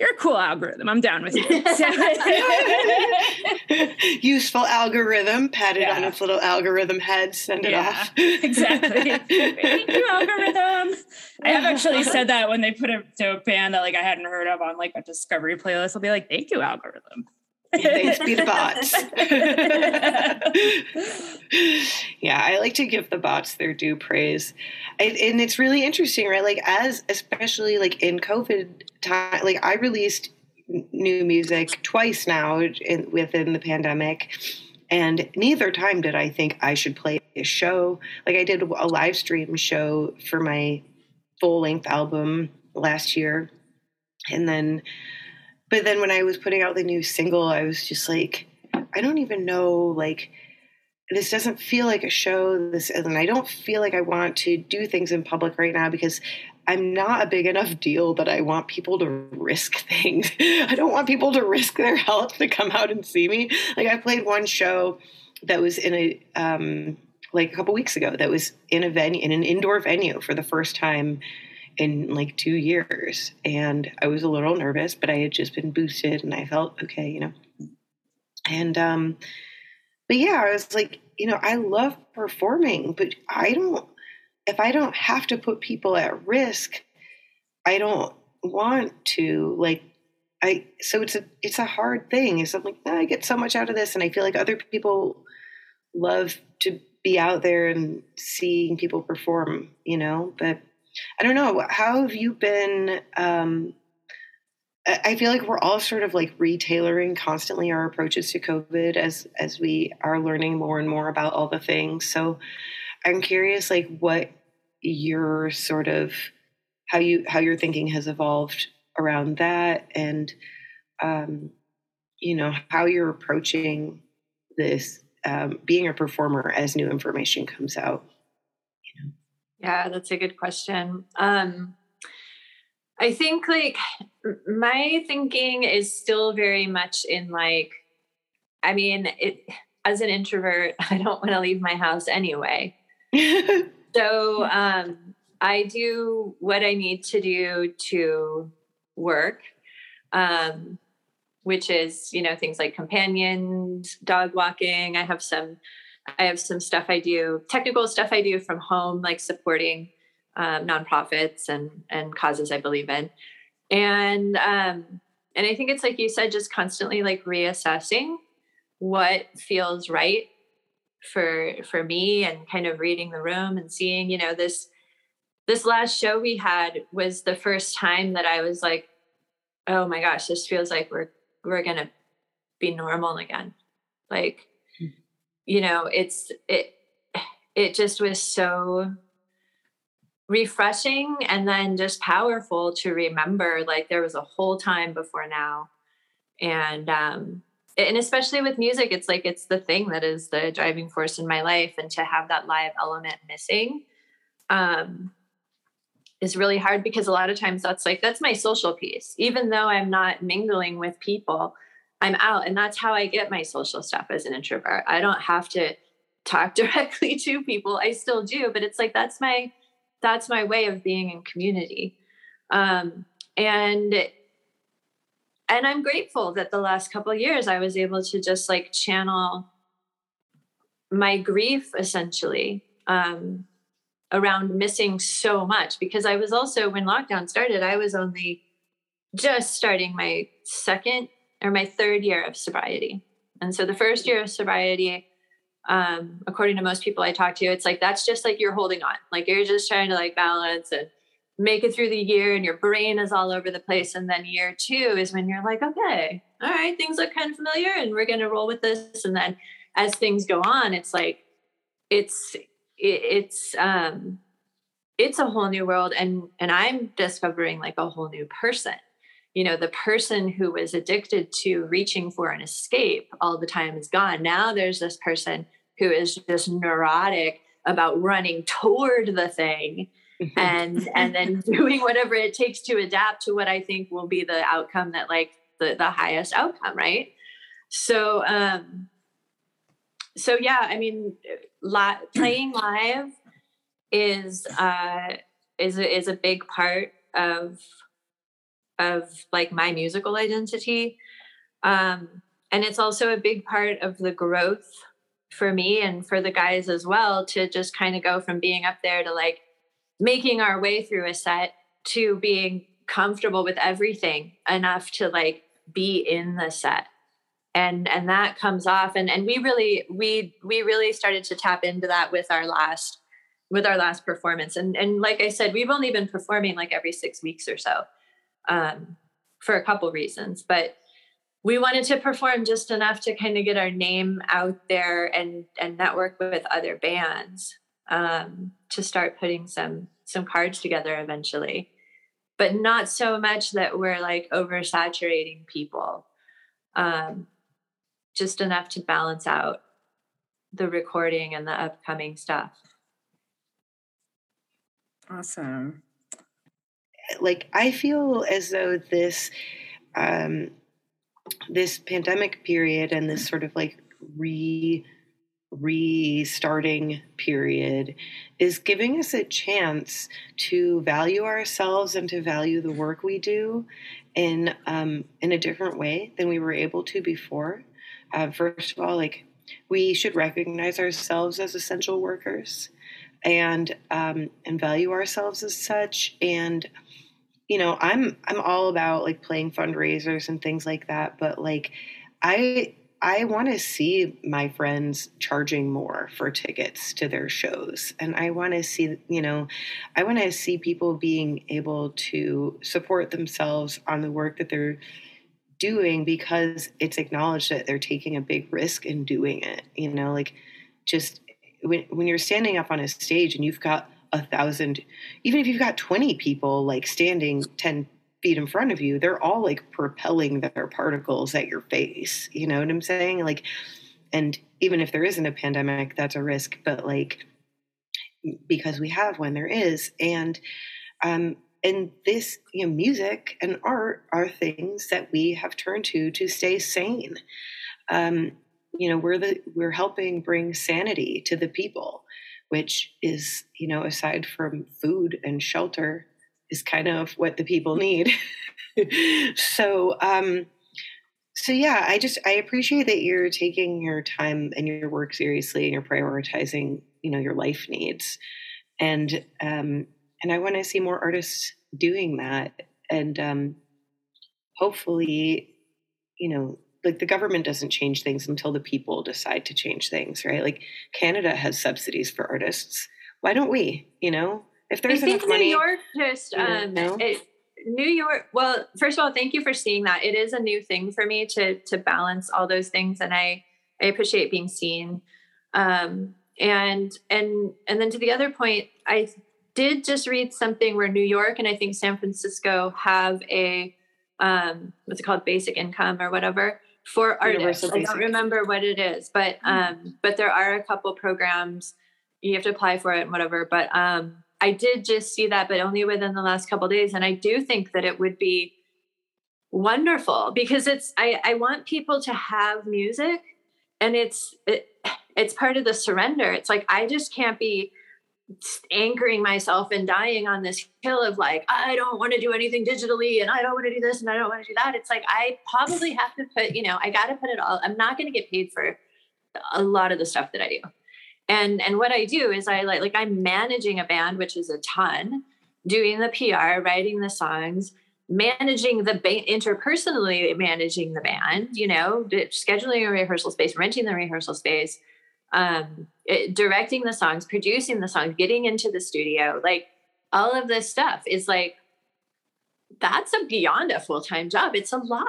you're a cool algorithm. I'm down with you. Useful algorithm, pat it yeah. on its little algorithm head, send it yeah, off. exactly. Thank you, algorithm. I have actually said that when they put a dope band that like I hadn't heard of on like a discovery playlist. I'll be like, thank you, algorithm. Thanks be the bots. yeah, I like to give the bots their due praise. I, and it's really interesting, right? Like, as especially like in COVID time, like I released new music twice now in, within the pandemic. And neither time did I think I should play a show. Like, I did a live stream show for my full length album last year. And then but then when I was putting out the new single, I was just like, I don't even know, like, this doesn't feel like a show. This and I don't feel like I want to do things in public right now because I'm not a big enough deal that I want people to risk things. I don't want people to risk their health to come out and see me. Like I played one show that was in a um, like a couple weeks ago that was in a venue in an indoor venue for the first time in like two years. And I was a little nervous, but I had just been boosted and I felt okay, you know. And, um, but yeah, I was like, you know, I love performing, but I don't, if I don't have to put people at risk, I don't want to. Like, I, so it's a, it's a hard thing. It's like, oh, I get so much out of this. And I feel like other people love to be out there and seeing people perform, you know, but I don't know. How have you been? Um, I feel like we're all sort of like retailoring constantly our approaches to COVID as as we are learning more and more about all the things. So I'm curious, like, what your sort of how you how your thinking has evolved around that, and um, you know how you're approaching this um, being a performer as new information comes out. Yeah, that's a good question. Um, I think like my thinking is still very much in like, I mean, it as an introvert, I don't want to leave my house anyway. so um, I do what I need to do to work, um, which is you know things like companions, dog walking. I have some I have some stuff I do, technical stuff I do from home, like supporting um, nonprofits and and causes I believe in, and um, and I think it's like you said, just constantly like reassessing what feels right for for me, and kind of reading the room and seeing, you know, this this last show we had was the first time that I was like, oh my gosh, this feels like we're we're gonna be normal again, like you know it's it it just was so refreshing and then just powerful to remember like there was a whole time before now. And um and especially with music it's like it's the thing that is the driving force in my life and to have that live element missing um is really hard because a lot of times that's like that's my social piece even though i'm not mingling with people I'm out. And that's how I get my social stuff as an introvert. I don't have to talk directly to people. I still do, but it's like that's my that's my way of being in community. Um, and and I'm grateful that the last couple years I was able to just like channel my grief essentially um, around missing so much because I was also when lockdown started, I was only just starting my second or my third year of sobriety. And so the first year of sobriety, um, according to most people I talk to, it's like that's just like you're holding on. Like you're just trying to like balance and make it through the year and your brain is all over the place. And then year two is when you're like, okay, all right, things look kind of familiar and we're going to roll with this. And then as things go on, it's like, it's, it's, um, it's a whole new world. And, and I'm discovering like a whole new person. You know, the person who was addicted to reaching for an escape all the time is gone. Now there's this person who is just neurotic about running toward the thing and and then doing whatever it takes to adapt to what I think will be the outcome that like the the highest outcome, right? So um so yeah, I mean li- playing live is uh is a, is a big part of of like my musical identity. Um and it's also a big part of the growth for me and for the guys as well to just kind of go from being up there to like making our way through a set to being comfortable with everything enough to like be in the set. And and that comes off and and we really we we really started to tap into that with our last with our last performance. And and like i said we've only been performing like every six weeks or so um for a couple reasons. But we wanted to perform just enough to kind of get our name out there and and network with other bands um, to start putting some some cards together eventually. But not so much that we're like oversaturating people um, just enough to balance out the recording and the upcoming stuff. Awesome. Like i feel as though this um this pandemic period and this sort of like re restarting period is giving us a chance to value ourselves and to value the work we do in um, in a different way than we were able to before. Uh, first of all, like we should recognize ourselves as essential workers and um, and value ourselves as such. And you know, I'm I'm all about like playing fundraisers and things like that, but like I I want to see my friends charging more for tickets to their shows. And I want to see, you know, I want to see people being able to support themselves on the work that they're doing because it's acknowledged that they're taking a big risk in doing it. You know, like just when, when you're standing up on a stage and you've got a thousand, even if you've got 20 people like standing 10 feet in front of you, they're all like propelling their particles at your face. You know what I'm saying? Like, and even if there isn't a pandemic, that's a risk, but like, because we have when there is. And, um, and this, you know, music and art are things that we have turned to to stay sane. Um, you know, we're the we're helping bring sanity to the people, which is, you know, aside from food and shelter, is kind of what the people need. so, um, so yeah, I just I appreciate that you're taking your time and your work seriously and you're prioritizing, you know, your life needs, and um, and I want to see more artists doing that, and um, hopefully, you know, like the government doesn't change things until the people decide to change things, right? Like Canada has subsidies for artists. Why don't we? You know, if there's I think New York just um, it, New York. Well, first of all, thank you for seeing that. It is a new thing for me to to balance all those things, and I I appreciate being seen. Um, and and and then to the other point, I did just read something where New York and I think San Francisco have a um, what's it called, basic income or whatever for artists. I don't remember what it is, but hmm. um, but there are a couple programs you have to apply for it and whatever. But um, I did just see that, but only within the last couple days. And I do think that it would be wonderful because it's I, I want people to have music and it's it, it's part of the surrender. It's like I just can't be anchoring myself and dying on this hill of like I don't want to do anything digitally and I don't want to do this and I don't want to do that. It's like I probably have to put, you know, I got to put it all. I'm not going to get paid for a lot of the stuff that I do and and what i do is i like like i'm managing a band which is a ton doing the pr writing the songs managing the ba- interpersonally managing the band you know scheduling a rehearsal space renting the rehearsal space um, it, directing the songs producing the songs getting into the studio like all of this stuff is like that's a beyond a full-time job. It's a lot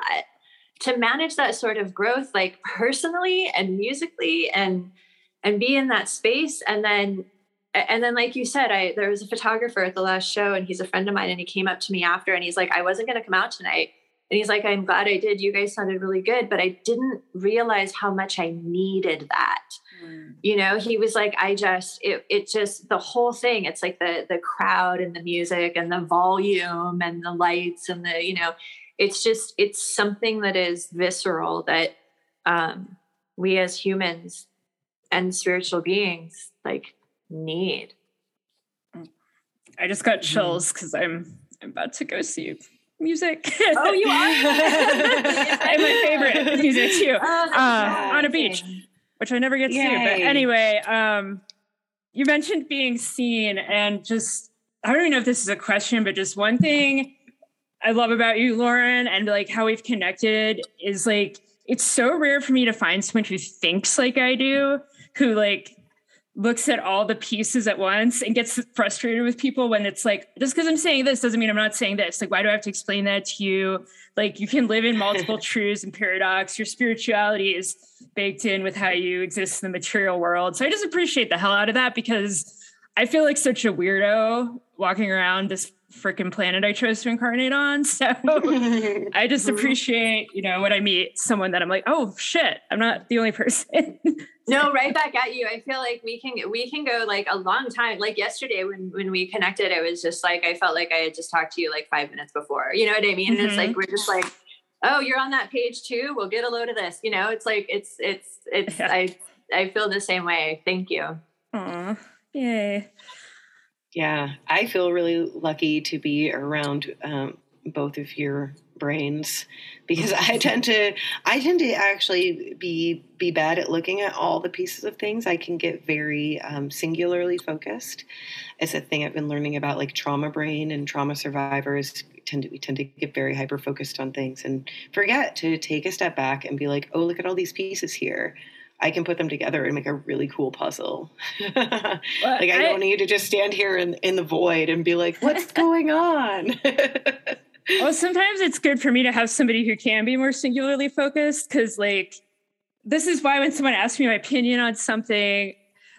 to manage that sort of growth like personally and musically and and be in that space. And then and then like you said i there was a photographer at the last show and he's a friend of mine and he came up to me after and he's like i wasn't going to come out tonight. And he's like i'm glad i did. You guys sounded really good. But i didn't realize how much i needed that. Mm. you know he was like i just it, it just the whole thing it's like the the crowd and the music and the volume and the lights and the you know it's just it's something that is visceral that um we as humans and spiritual beings like need. I just got mm-hmm. chills because I'm I'm about to go see music. Oh, you are? and my favorite music too. Oh, uh, on a beach, which I never get to Yay. see. But anyway, um, you mentioned being seen, and just I don't even know if this is a question, but just one thing I love about you, Lauren, and like how we've connected is like it's so rare for me to find someone who thinks like I do, who like looks at all the pieces at once and gets frustrated with people when it's like just because i'm saying this doesn't mean i'm not saying this. Like why do i have to explain that to you? Like you can live in multiple truths and paradox. Your spirituality is baked in with how you exist in the material world. So i just appreciate the hell out of that because i feel like such a weirdo walking around this freaking planet I chose to incarnate on. So I just appreciate, you know, when I meet someone that I'm like, oh shit, I'm not the only person. no, right back at you. I feel like we can we can go like a long time. Like yesterday when when we connected, it was just like I felt like I had just talked to you like five minutes before. You know what I mean? Mm-hmm. And it's like mm-hmm. we're just like, oh, you're on that page too. We'll get a load of this. You know, it's like it's it's it's yeah. I I feel the same way. Thank you. Aw. Yay. Yeah, I feel really lucky to be around um, both of your brains because I tend to I tend to actually be be bad at looking at all the pieces of things. I can get very um, singularly focused. It's a thing I've been learning about, like trauma brain and trauma survivors tend to we tend to get very hyper focused on things and forget to take a step back and be like, oh, look at all these pieces here. I can put them together and make a really cool puzzle. like I, I don't need to just stand here in, in the void and be like, what's going on? well, sometimes it's good for me to have somebody who can be more singularly focused because like this is why when someone asks me my opinion on something,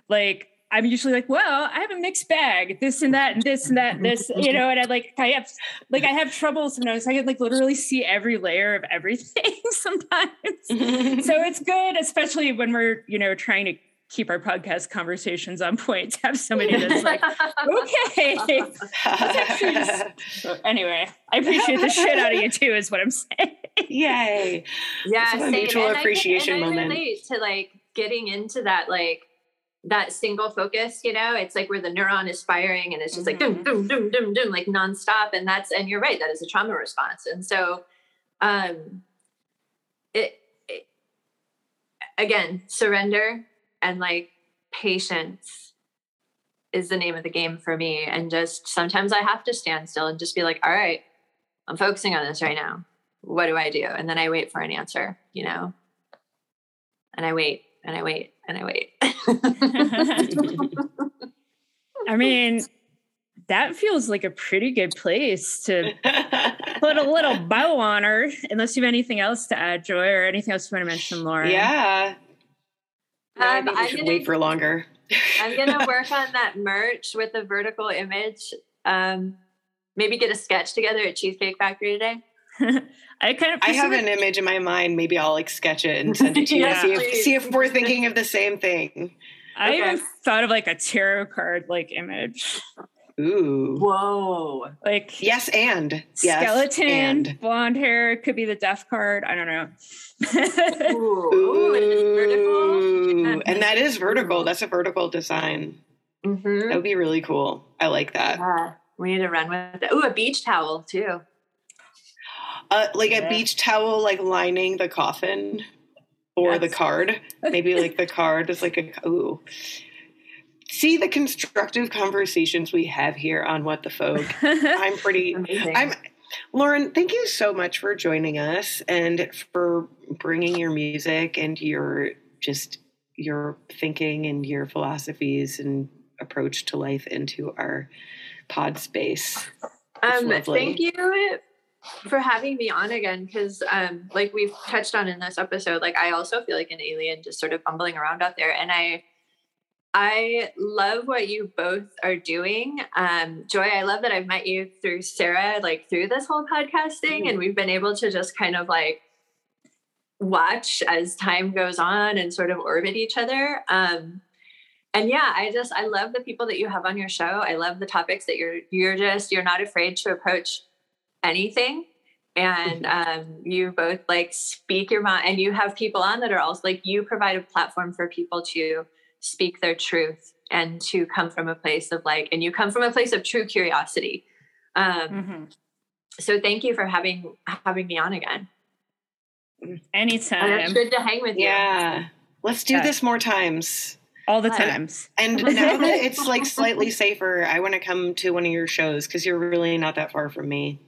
like I'm usually like, well, I have a mixed bag, this and that, and this and that, and this, you know, and I like, I have, like, I have trouble sometimes. I can like literally see every layer of everything sometimes. so it's good, especially when we're, you know, trying to keep our podcast conversations on point to have somebody that's like, okay. so anyway, I appreciate the shit out of you too, is what I'm saying. Yay. Yeah. It's a mutual appreciation I can, and moment. I relate to like getting into that, like, that single focus, you know, it's like where the neuron is firing and it's just mm-hmm. like boom, boom, boom, boom, boom, like nonstop. And that's, and you're right, that is a trauma response. And so, um, it, it again, surrender and like patience is the name of the game for me. And just sometimes I have to stand still and just be like, all right, I'm focusing on this right now. What do I do? And then I wait for an answer, you know, and I wait and I wait and I wait. I mean, that feels like a pretty good place to put a little bow on her, unless you have anything else to add, Joy, or anything else you want to mention, Lauren. Yeah. Um, I should gonna, wait for longer. I'm gonna work on that merch with a vertical image. Um, maybe get a sketch together at Cheesecake Factory today. I kind of I have an image in my mind. Maybe I'll like sketch it and send it to you. yeah, see if see if we're thinking of the same thing. I okay. even thought of like a tarot card like image. Ooh. Whoa. Like yes, and yes, skeleton, and. blonde hair could be the death card. I don't know. Ooh. Ooh. And that is vertical. That's a vertical design. Mm-hmm. That would be really cool. I like that. Yeah. We need to run with it. Ooh, a beach towel too. Uh, like yeah. a beach towel, like lining the coffin or yes. the card. Maybe like the card is like a ooh. See the constructive conversations we have here on What the Folk. I'm pretty. Amazing. I'm. Lauren, thank you so much for joining us and for bringing your music and your just your thinking and your philosophies and approach to life into our pod space. Um, thank you for having me on again because um, like we've touched on in this episode like i also feel like an alien just sort of bumbling around out there and i i love what you both are doing. Um, joy i love that i've met you through sarah like through this whole podcasting mm-hmm. and we've been able to just kind of like watch as time goes on and sort of orbit each other. Um, and yeah i just i love the people that you have on your show. I love the topics that you're you're just you're not afraid to approach anything and mm-hmm. um, you both like speak your mind and you have people on that are also like you provide a platform for people to speak their truth and to come from a place of like and you come from a place of true curiosity um, mm-hmm. so thank you for having having me on again anytime and it's good to hang with you yeah let's do yeah. this more times all the times. And now that it's like slightly safer, I want to come to one of your shows because you're really not that far from me.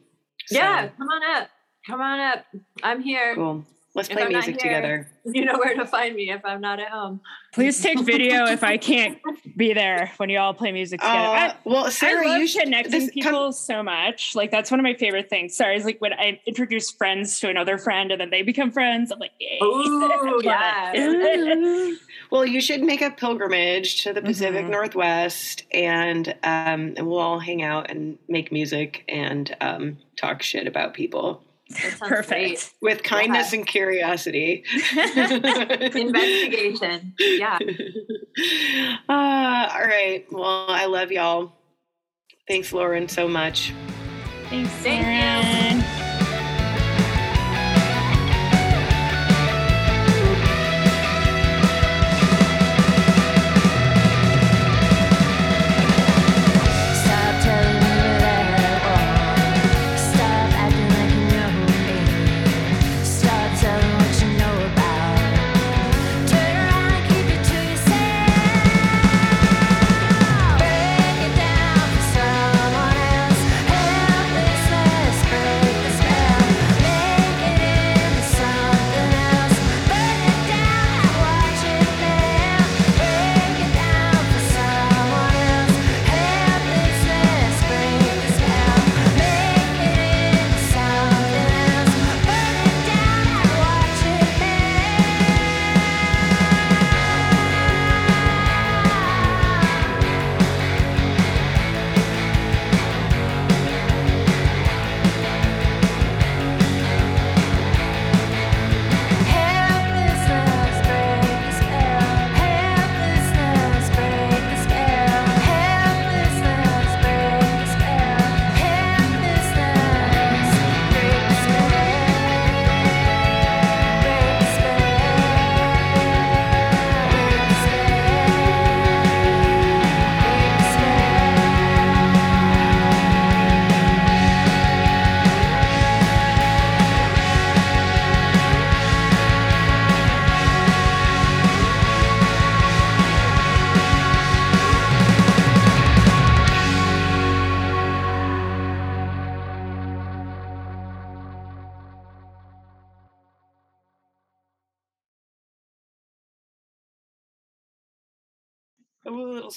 So. Yeah, come on up. Come on up. I'm here. Cool. Let's play music here, together. You know where to find me if I'm not at home. Please take video if I can't be there when you all play music together. Uh, I, well, Sarah, I love you connecting people come, so much. Like that's one of my favorite things. Sorry, it's like when I introduce friends to another friend and then they become friends. I'm like, yay! Ooh, yeah. well, you should make a pilgrimage to the Pacific mm-hmm. Northwest, and um, and we'll all hang out and make music and um, talk shit about people. Perfect. Great. With kindness yeah. and curiosity. Investigation. Yeah. Uh, all right. Well, I love y'all. Thanks, Lauren, so much. Thanks, Thank you.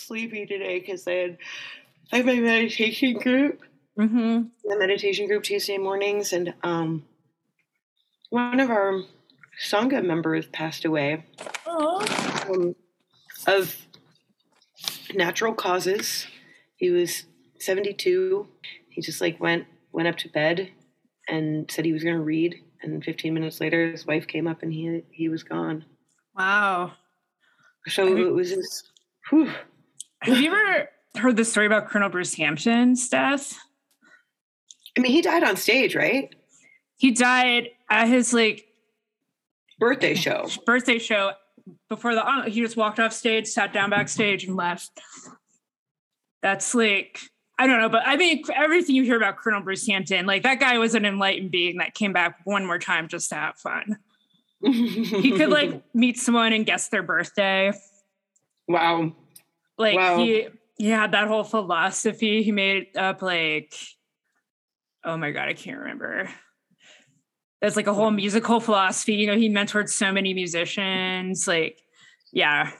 Sleepy today because I had I have my meditation group. Mm-hmm. The meditation group Tuesday mornings, and um, one of our sangha members passed away um, of natural causes. He was seventy two. He just like went went up to bed and said he was going to read, and fifteen minutes later, his wife came up and he he was gone. Wow. So it was just. Whew. Have you ever heard the story about Colonel Bruce Hampton's death? I mean, he died on stage, right? He died at his like birthday show. Birthday show before the he just walked off stage, sat down backstage, and left. That's like I don't know, but I mean everything you hear about Colonel Bruce Hampton, like that guy was an enlightened being that came back one more time just to have fun. he could like meet someone and guess their birthday. Wow. Like wow. he he had that whole philosophy. He made up like oh my god, I can't remember. There's like a whole musical philosophy. You know, he mentored so many musicians. Like, yeah,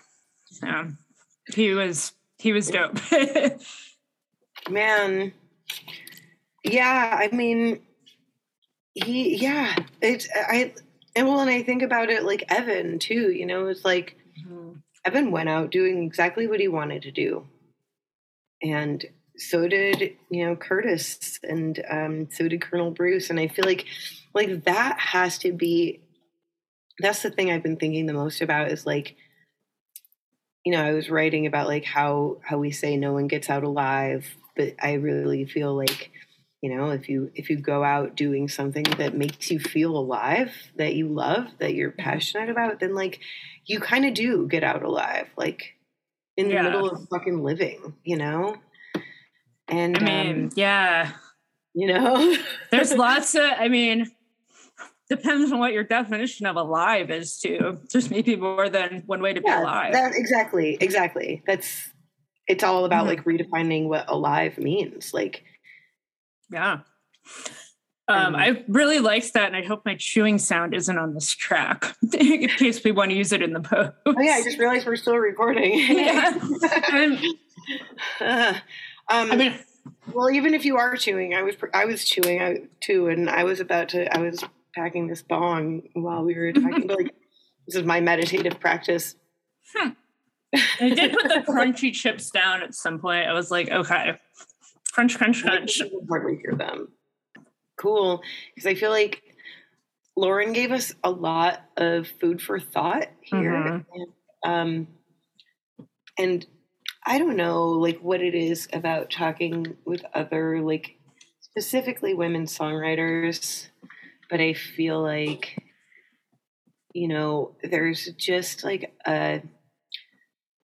he was he was dope. man. Yeah, I mean, he, yeah, it's, I, and well, and I think about it like Evan too, you know, it's like. Evan went out doing exactly what he wanted to do. And so did, you know, Curtis and um, so did Colonel Bruce. And I feel like, like that has to be, that's the thing I've been thinking the most about is like, you know, I was writing about like how, how we say no one gets out alive, but I really feel like, you know if you if you go out doing something that makes you feel alive that you love that you're mm-hmm. passionate about then like you kind of do get out alive like in the yeah. middle of fucking living you know and i mean um, yeah you know there's lots of i mean depends on what your definition of alive is too there's maybe more than one way to yeah, be alive that, exactly exactly that's it's all about mm-hmm. like redefining what alive means like yeah. Um, I really liked that, and I hope my chewing sound isn't on this track in case we want to use it in the post. Oh yeah, I just realized we're still recording. yeah. uh, um, I mean, well, even if you are chewing, I was I was chewing uh, too, and I was about to I was packing this bong while we were talking. like this is my meditative practice. Hmm. I did put the crunchy chips down at some point. I was like, okay, Crunch, crunch, crunch. I hardly hear them. Cool. Because I feel like Lauren gave us a lot of food for thought here. Mm-hmm. And, um, and I don't know, like, what it is about talking with other, like, specifically women songwriters, but I feel like, you know, there's just like a,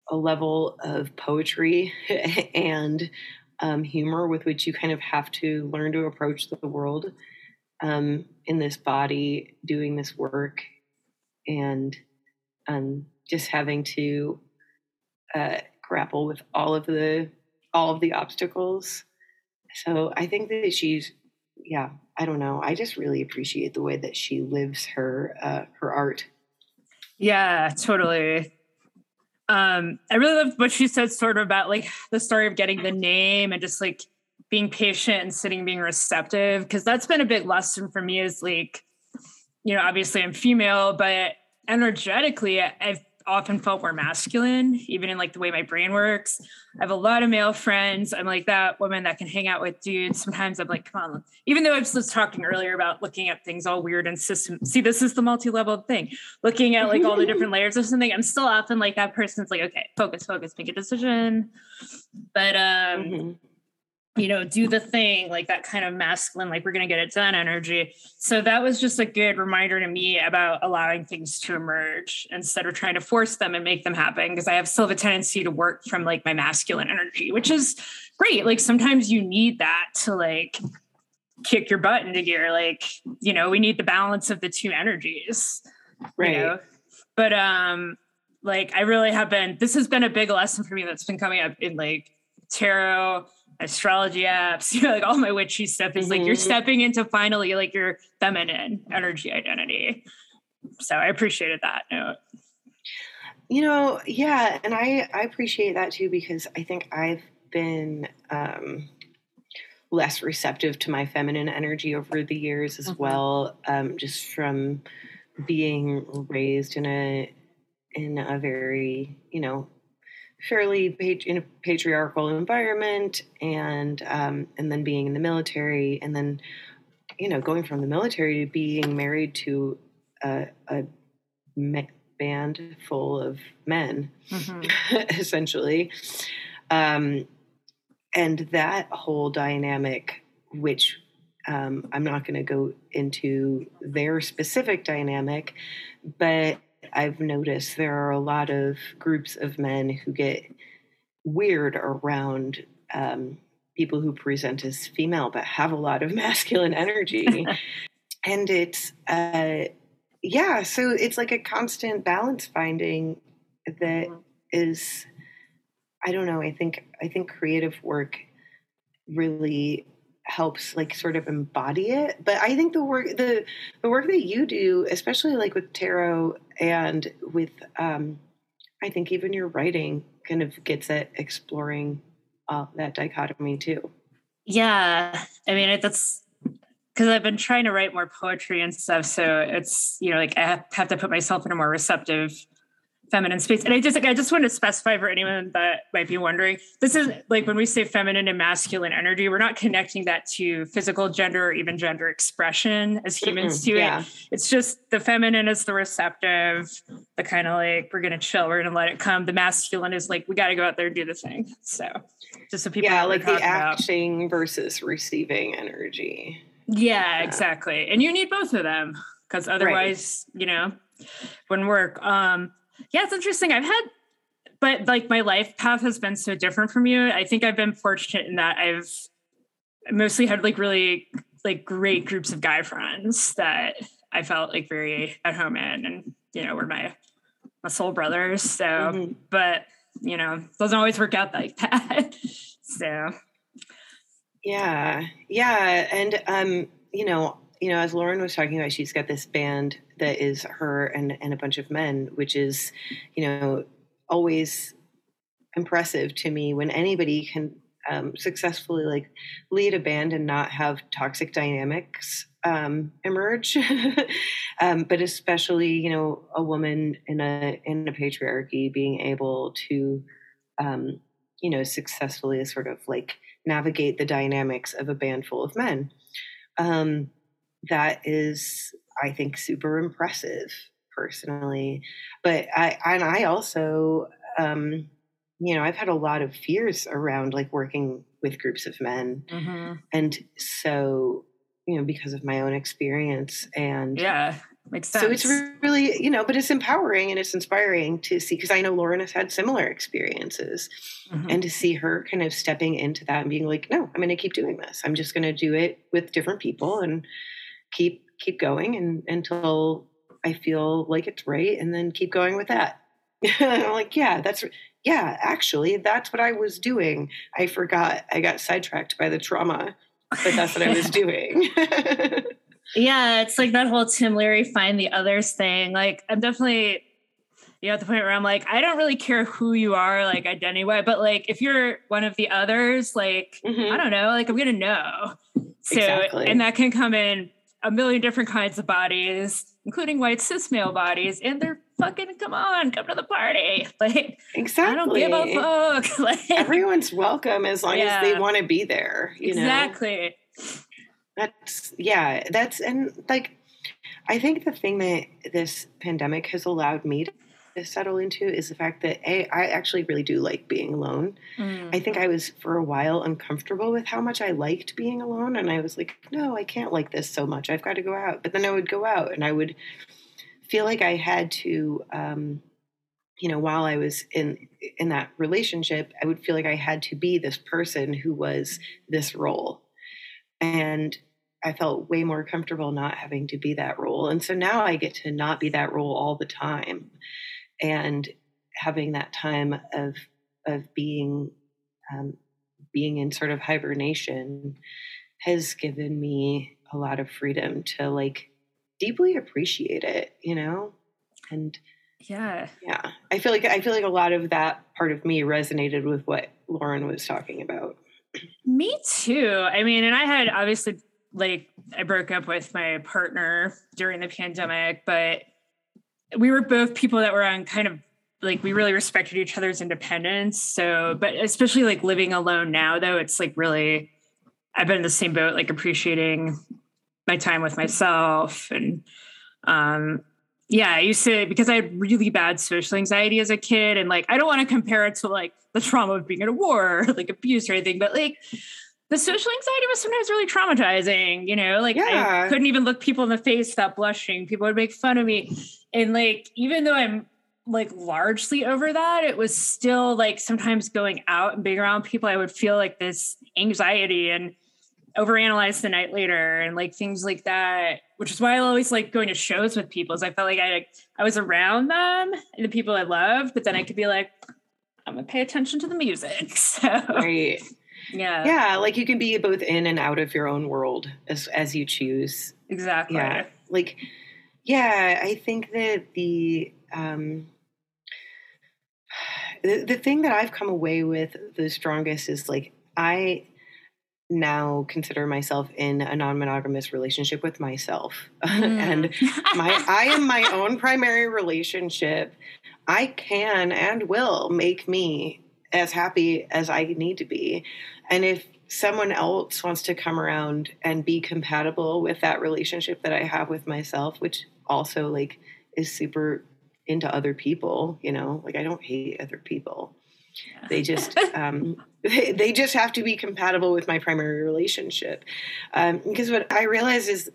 a level of poetry and um, humor with which you kind of have to learn to approach the world um, in this body doing this work and um, just having to uh, grapple with all of the all of the obstacles. So i think that she's yeah i don't know. I just really appreciate the way that she lives her uh, her art. Yeah totally um, I really loved what she said sort of about like the story of getting the name and just like being patient and sitting being receptive because that's been a big lesson for me is like you know obviously i'm female but energetically i've often felt more masculine, even in like the way my brain works. I have a lot of male friends. I'm like that woman that can hang out with dudes. Sometimes I'm like, come on. Even though I was talking earlier about looking at things all weird and system. See, this is the multi-level thing. Looking at like all the different layers of something. I'm still often like that person's like, okay, focus, focus, make a decision. But um mm-hmm you know, do the thing, like that kind of masculine, like we're going to get it done energy. So that was just a good reminder to me about allowing things to emerge instead of trying to force them and make them happen. Because I have still have a tendency to work from like my masculine energy, which is great. Like sometimes you need that to like kick your butt into gear. Like, you know, we need the balance of the two energies. Right. You know? But um, like I really have been, this has been a big lesson for me that's been coming up in like tarot astrology apps, you know, like all my witchy stuff is mm-hmm. like you're mm-hmm. stepping into finally like your feminine energy identity. So I appreciated that note. You know, yeah, and I I appreciate that too because I think I've been um less receptive to my feminine energy over the years as mm-hmm. well um just from being raised in a in a very, you know, fairly pat- in a patriarchal environment and um, and then being in the military and then you know going from the military to being married to a, a me- band full of men mm-hmm. essentially um, and that whole dynamic which um, i'm not going to go into their specific dynamic but I've noticed there are a lot of groups of men who get weird around um, people who present as female but have a lot of masculine energy. and it's, uh, yeah, so it's like a constant balance finding that mm-hmm. is, I don't know, I think, I think creative work really helps like sort of embody it but i think the work the the work that you do especially like with tarot and with um i think even your writing kind of gets at exploring uh, that dichotomy too Yeah. I mean, that's because I've been trying to write more poetry and stuff. So it's, you know, like I have to put myself in a more receptive feminine space. And I just like I just want to specify for anyone that might be wondering, this is like when we say feminine and masculine energy, we're not connecting that to physical gender or even gender expression as humans mm-hmm, to yeah. it. It's just the feminine is the receptive, the kind of like we're gonna chill, we're gonna let it come. The masculine is like we gotta go out there and do the thing. So just so people Yeah, like the acting about. versus receiving energy. Yeah, yeah, exactly. And you need both of them because otherwise, right. you know, wouldn't work. Um yeah, it's interesting. I've had, but like my life path has been so different from you. I think I've been fortunate in that I've mostly had like really like great groups of guy friends that I felt like very at home in, and you know, were my my soul brothers. So, mm-hmm. but you know, doesn't always work out like that. so, yeah, yeah, and um, you know, you know, as Lauren was talking about, she's got this band that is her and, and a bunch of men, which is, you know, always impressive to me when anybody can um, successfully like lead a band and not have toxic dynamics um, emerge. um, but especially, you know, a woman in a in a patriarchy being able to, um, you know, successfully sort of like navigate the dynamics of a band full of men. Um, that is, I think, super impressive personally. But I, and I also, um, you know, I've had a lot of fears around like working with groups of men. Mm-hmm. And so, you know, because of my own experience and yeah, makes sense. So it's really, you know, but it's empowering and it's inspiring to see because I know Lauren has had similar experiences mm-hmm. and to see her kind of stepping into that and being like, no, I'm going to keep doing this. I'm just going to do it with different people and keep keep going and until I feel like it's right, and then keep going with that. I'm like, yeah, that's yeah, actually, that's what I was doing. I forgot. I got sidetracked by the trauma, but that's what I was doing. yeah, it's like that whole Tim Leary find the others thing. Like, I'm definitely you know, at the point where I'm like, I don't really care who you are, like identity wise, but like if you're one of the others, like mm-hmm. I don't know, like I'm gonna know. So exactly. and that can come in a million different kinds of bodies, including white cis male bodies, and they're fucking come on, come to the party. Like exactly. I don't give a fuck. like everyone's welcome as long yeah. as they want to be there. You exactly. Know? That's yeah. That's and like I think the thing that this pandemic has allowed me to settle into is the fact that a I actually really do like being alone. Mm. I think I was for a while uncomfortable with how much I liked being alone, and I was like, no, I can't like this so much. I've got to go out. But then I would go out, and I would feel like I had to, um, you know, while I was in in that relationship, I would feel like I had to be this person who was this role, and I felt way more comfortable not having to be that role. And so now I get to not be that role all the time and having that time of of being um, being in sort of hibernation has given me a lot of freedom to like deeply appreciate it you know? And yeah. yeah i feel like i feel like a lot of that part of me resonated with what lauren was talking about. Me too. I mean and i had obviously like i broke up with my partner during the pandemic but we were both people that were on kind of like we really respected each other's independence. So, but especially like living alone now, though, it's like really, I've been in the same boat, like appreciating my time with myself. And um, yeah, I used to, because I had really bad social anxiety as a kid. And like, I don't want to compare it to like the trauma of being in a war, or, like abuse or anything, but like, the social anxiety was sometimes really traumatizing, you know, like yeah. I couldn't even look people in the face without blushing. People would make fun of me. And like, even though I'm like largely over that, it was still like sometimes going out and being around people, I would feel like this anxiety and overanalyze the night later and like things like that, which is why I always like going to shows with people. Is I felt like I I was around them and the people I love, but then I could be like, I'm gonna pay attention to the music. So right. Yeah. Yeah. Like you can be both in and out of your own world as as you choose. Exactly. Yeah. Like, yeah, I think that the um the, the thing that I've come away with the strongest is like I now consider myself in a non-monogamous relationship with myself. Mm. and my i am my own primary relationship. I can and will make me as happy as i need to be. And if someone else wants to come around and be compatible with that relationship that i have with myself which also like is super into other people you know like i don't hate other people they just um, they, they just have to be compatible with my primary relationship. Um, because what I realize is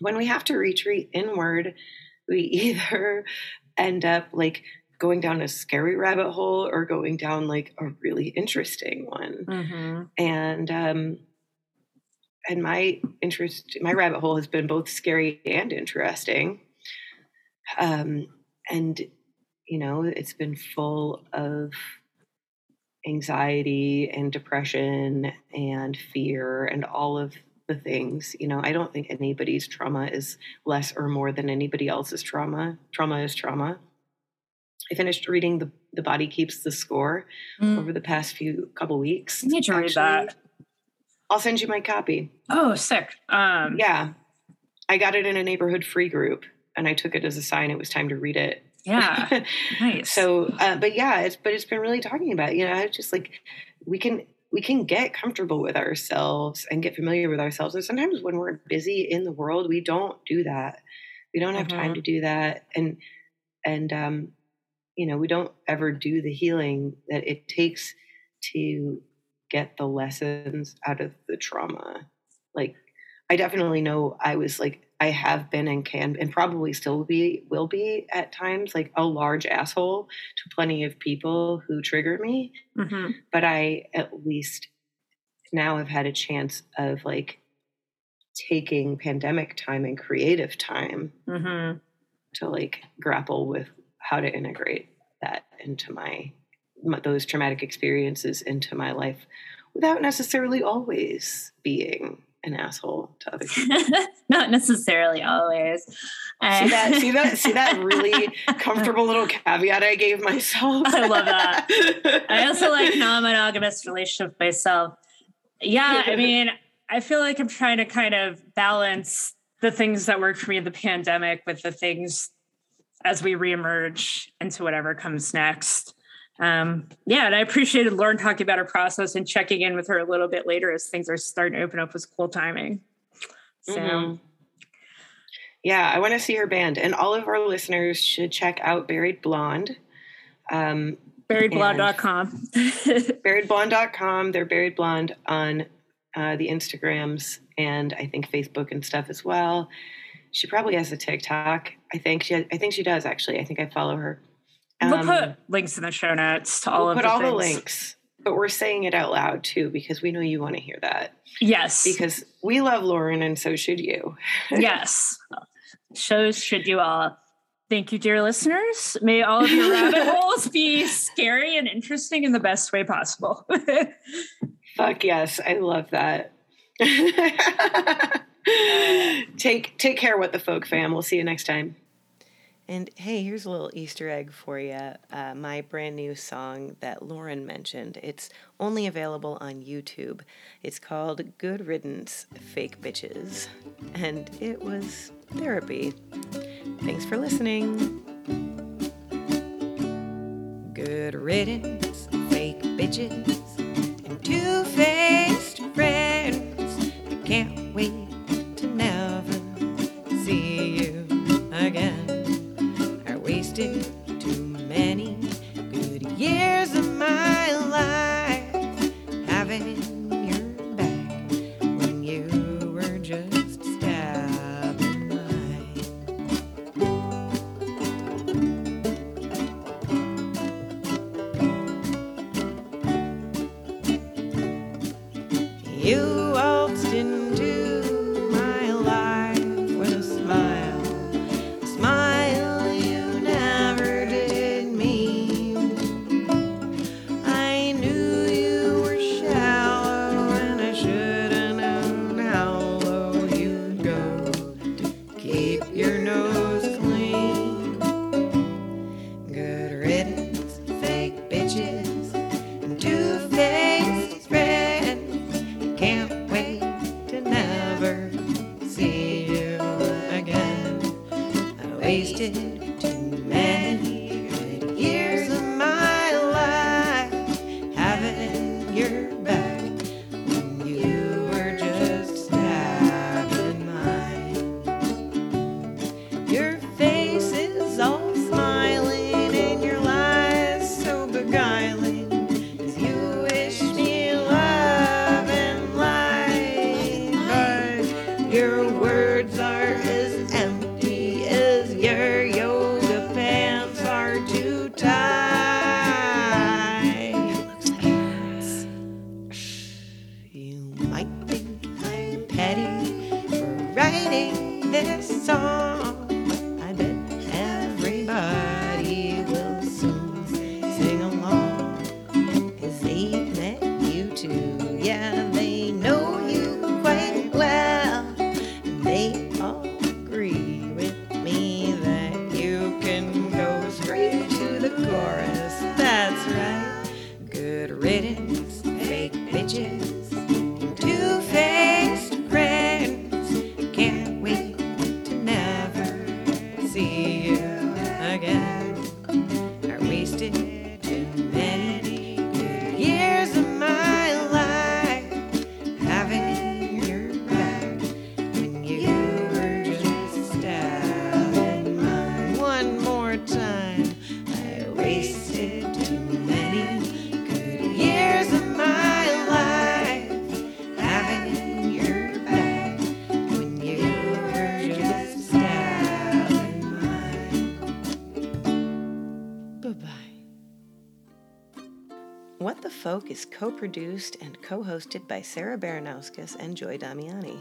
when we have to retreat inward, we either end up like going down a scary rabbit hole or going down like a really interesting one. Mm-hmm. And um, and my interest, my rabbit hole has been both scary and interesting. Um, and you know, it's been full of anxiety and depression and fear and all of the things. You know, I don't think anybody's trauma is less or more than anybody else's trauma. Trauma is trauma. I finished reading the The Body Keeps the Score mm. over the past few couple weeks. You need to read that. I'll send you my copy. Oh, sick. Um, yeah. I got it in a neighborhood free group and I took it as a sign it was time to read it yeah. nice. So, uh, but yeah, it's, but it's been really talking about, you know, it's just like we can, we can get comfortable with ourselves and get familiar with ourselves. And sometimes when we're busy in the world, we don't do that. We don't have time mm-hmm. to do that. And, and, um, you know, we don't ever do the healing that it takes to get the lessons out of the trauma. Like, I definitely know I was like I have been and can and probably still be will be at times like a large asshole to plenty of people who trigger me. Mm-hmm. But I at least now have had a chance of like taking pandemic time and creative time mm-hmm. to like grapple with how to integrate that into my, my those traumatic experiences into my life without necessarily always being an asshole to other people. Not necessarily always. see that? See that? See that really comfortable little caveat I gave myself. I love that. I also like non-monogamous relationship myself. Yeah, I mean, I feel like I'm trying to kind of balance the things that worked for me in the pandemic with the things as we reemerge into whatever comes next um, yeah, and I appreciated Lauren talking about her process and checking in with her a little bit later as things are starting to open up was cool timing. So mm-hmm. yeah, I want to see her band, and all of our listeners should check out Buried Blonde. Um, buriedblonde.com. buriedblonde.com. They're buried blonde on uh, the Instagrams and I think Facebook and stuff as well. She probably has a TikTok. I think she. I think she does actually. I think I follow her. We'll um, put links in the show notes to all we'll of put the all things. the links. But we're saying it out loud too because we know you want to hear that. Yes. Because we love Lauren and so should you. yes. Shows should you all. Thank you, dear listeners. May all of your rabbit holes be scary and interesting in the best way possible. Fuck yes. I love that. take take care, what the folk fam. We'll see you next time. And hey, here's a little Easter egg for you. Uh, my brand new song that Lauren mentioned. It's only available on YouTube. It's called Good Riddance Fake Bitches. And it was therapy. Thanks for listening. Good riddance, fake bitches, and two faced friends. I can't wait to never see you again wasted too many good years of my life. Having the chorus. That's right. Good riddance, fake bitches, is co produced and co hosted by Sarah Baranowskis and Joy Damiani.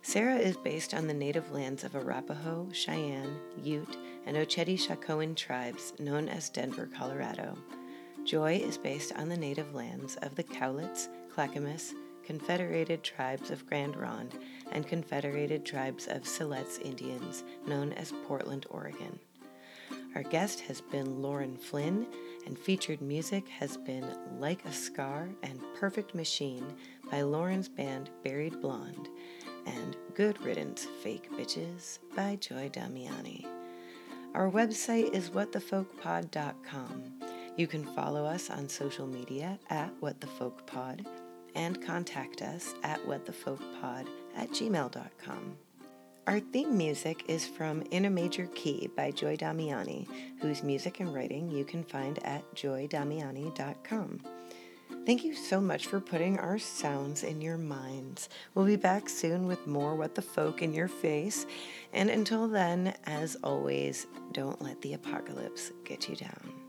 Sarah is based on the native lands of Arapaho, Cheyenne, Ute, and Oceti Sakowin tribes known as Denver, Colorado. Joy is based on the native lands of the Cowlitz, Clackamas, Confederated Tribes of Grand Ronde, and Confederated Tribes of Siletz Indians known as Portland, Oregon. Our guest has been Lauren Flynn, and featured music has been Like a Scar and Perfect Machine by Lauren's band Buried Blonde, and Good Riddance Fake Bitches by Joy Damiani. Our website is whatthefolkpod.com. You can follow us on social media at whatthefolkpod and contact us at whatthefolkpod at gmail.com. Our theme music is from In a Major Key by Joy Damiani, whose music and writing you can find at joydamiani.com. Thank you so much for putting our sounds in your minds. We'll be back soon with more What the Folk in your face. And until then, as always, don't let the apocalypse get you down.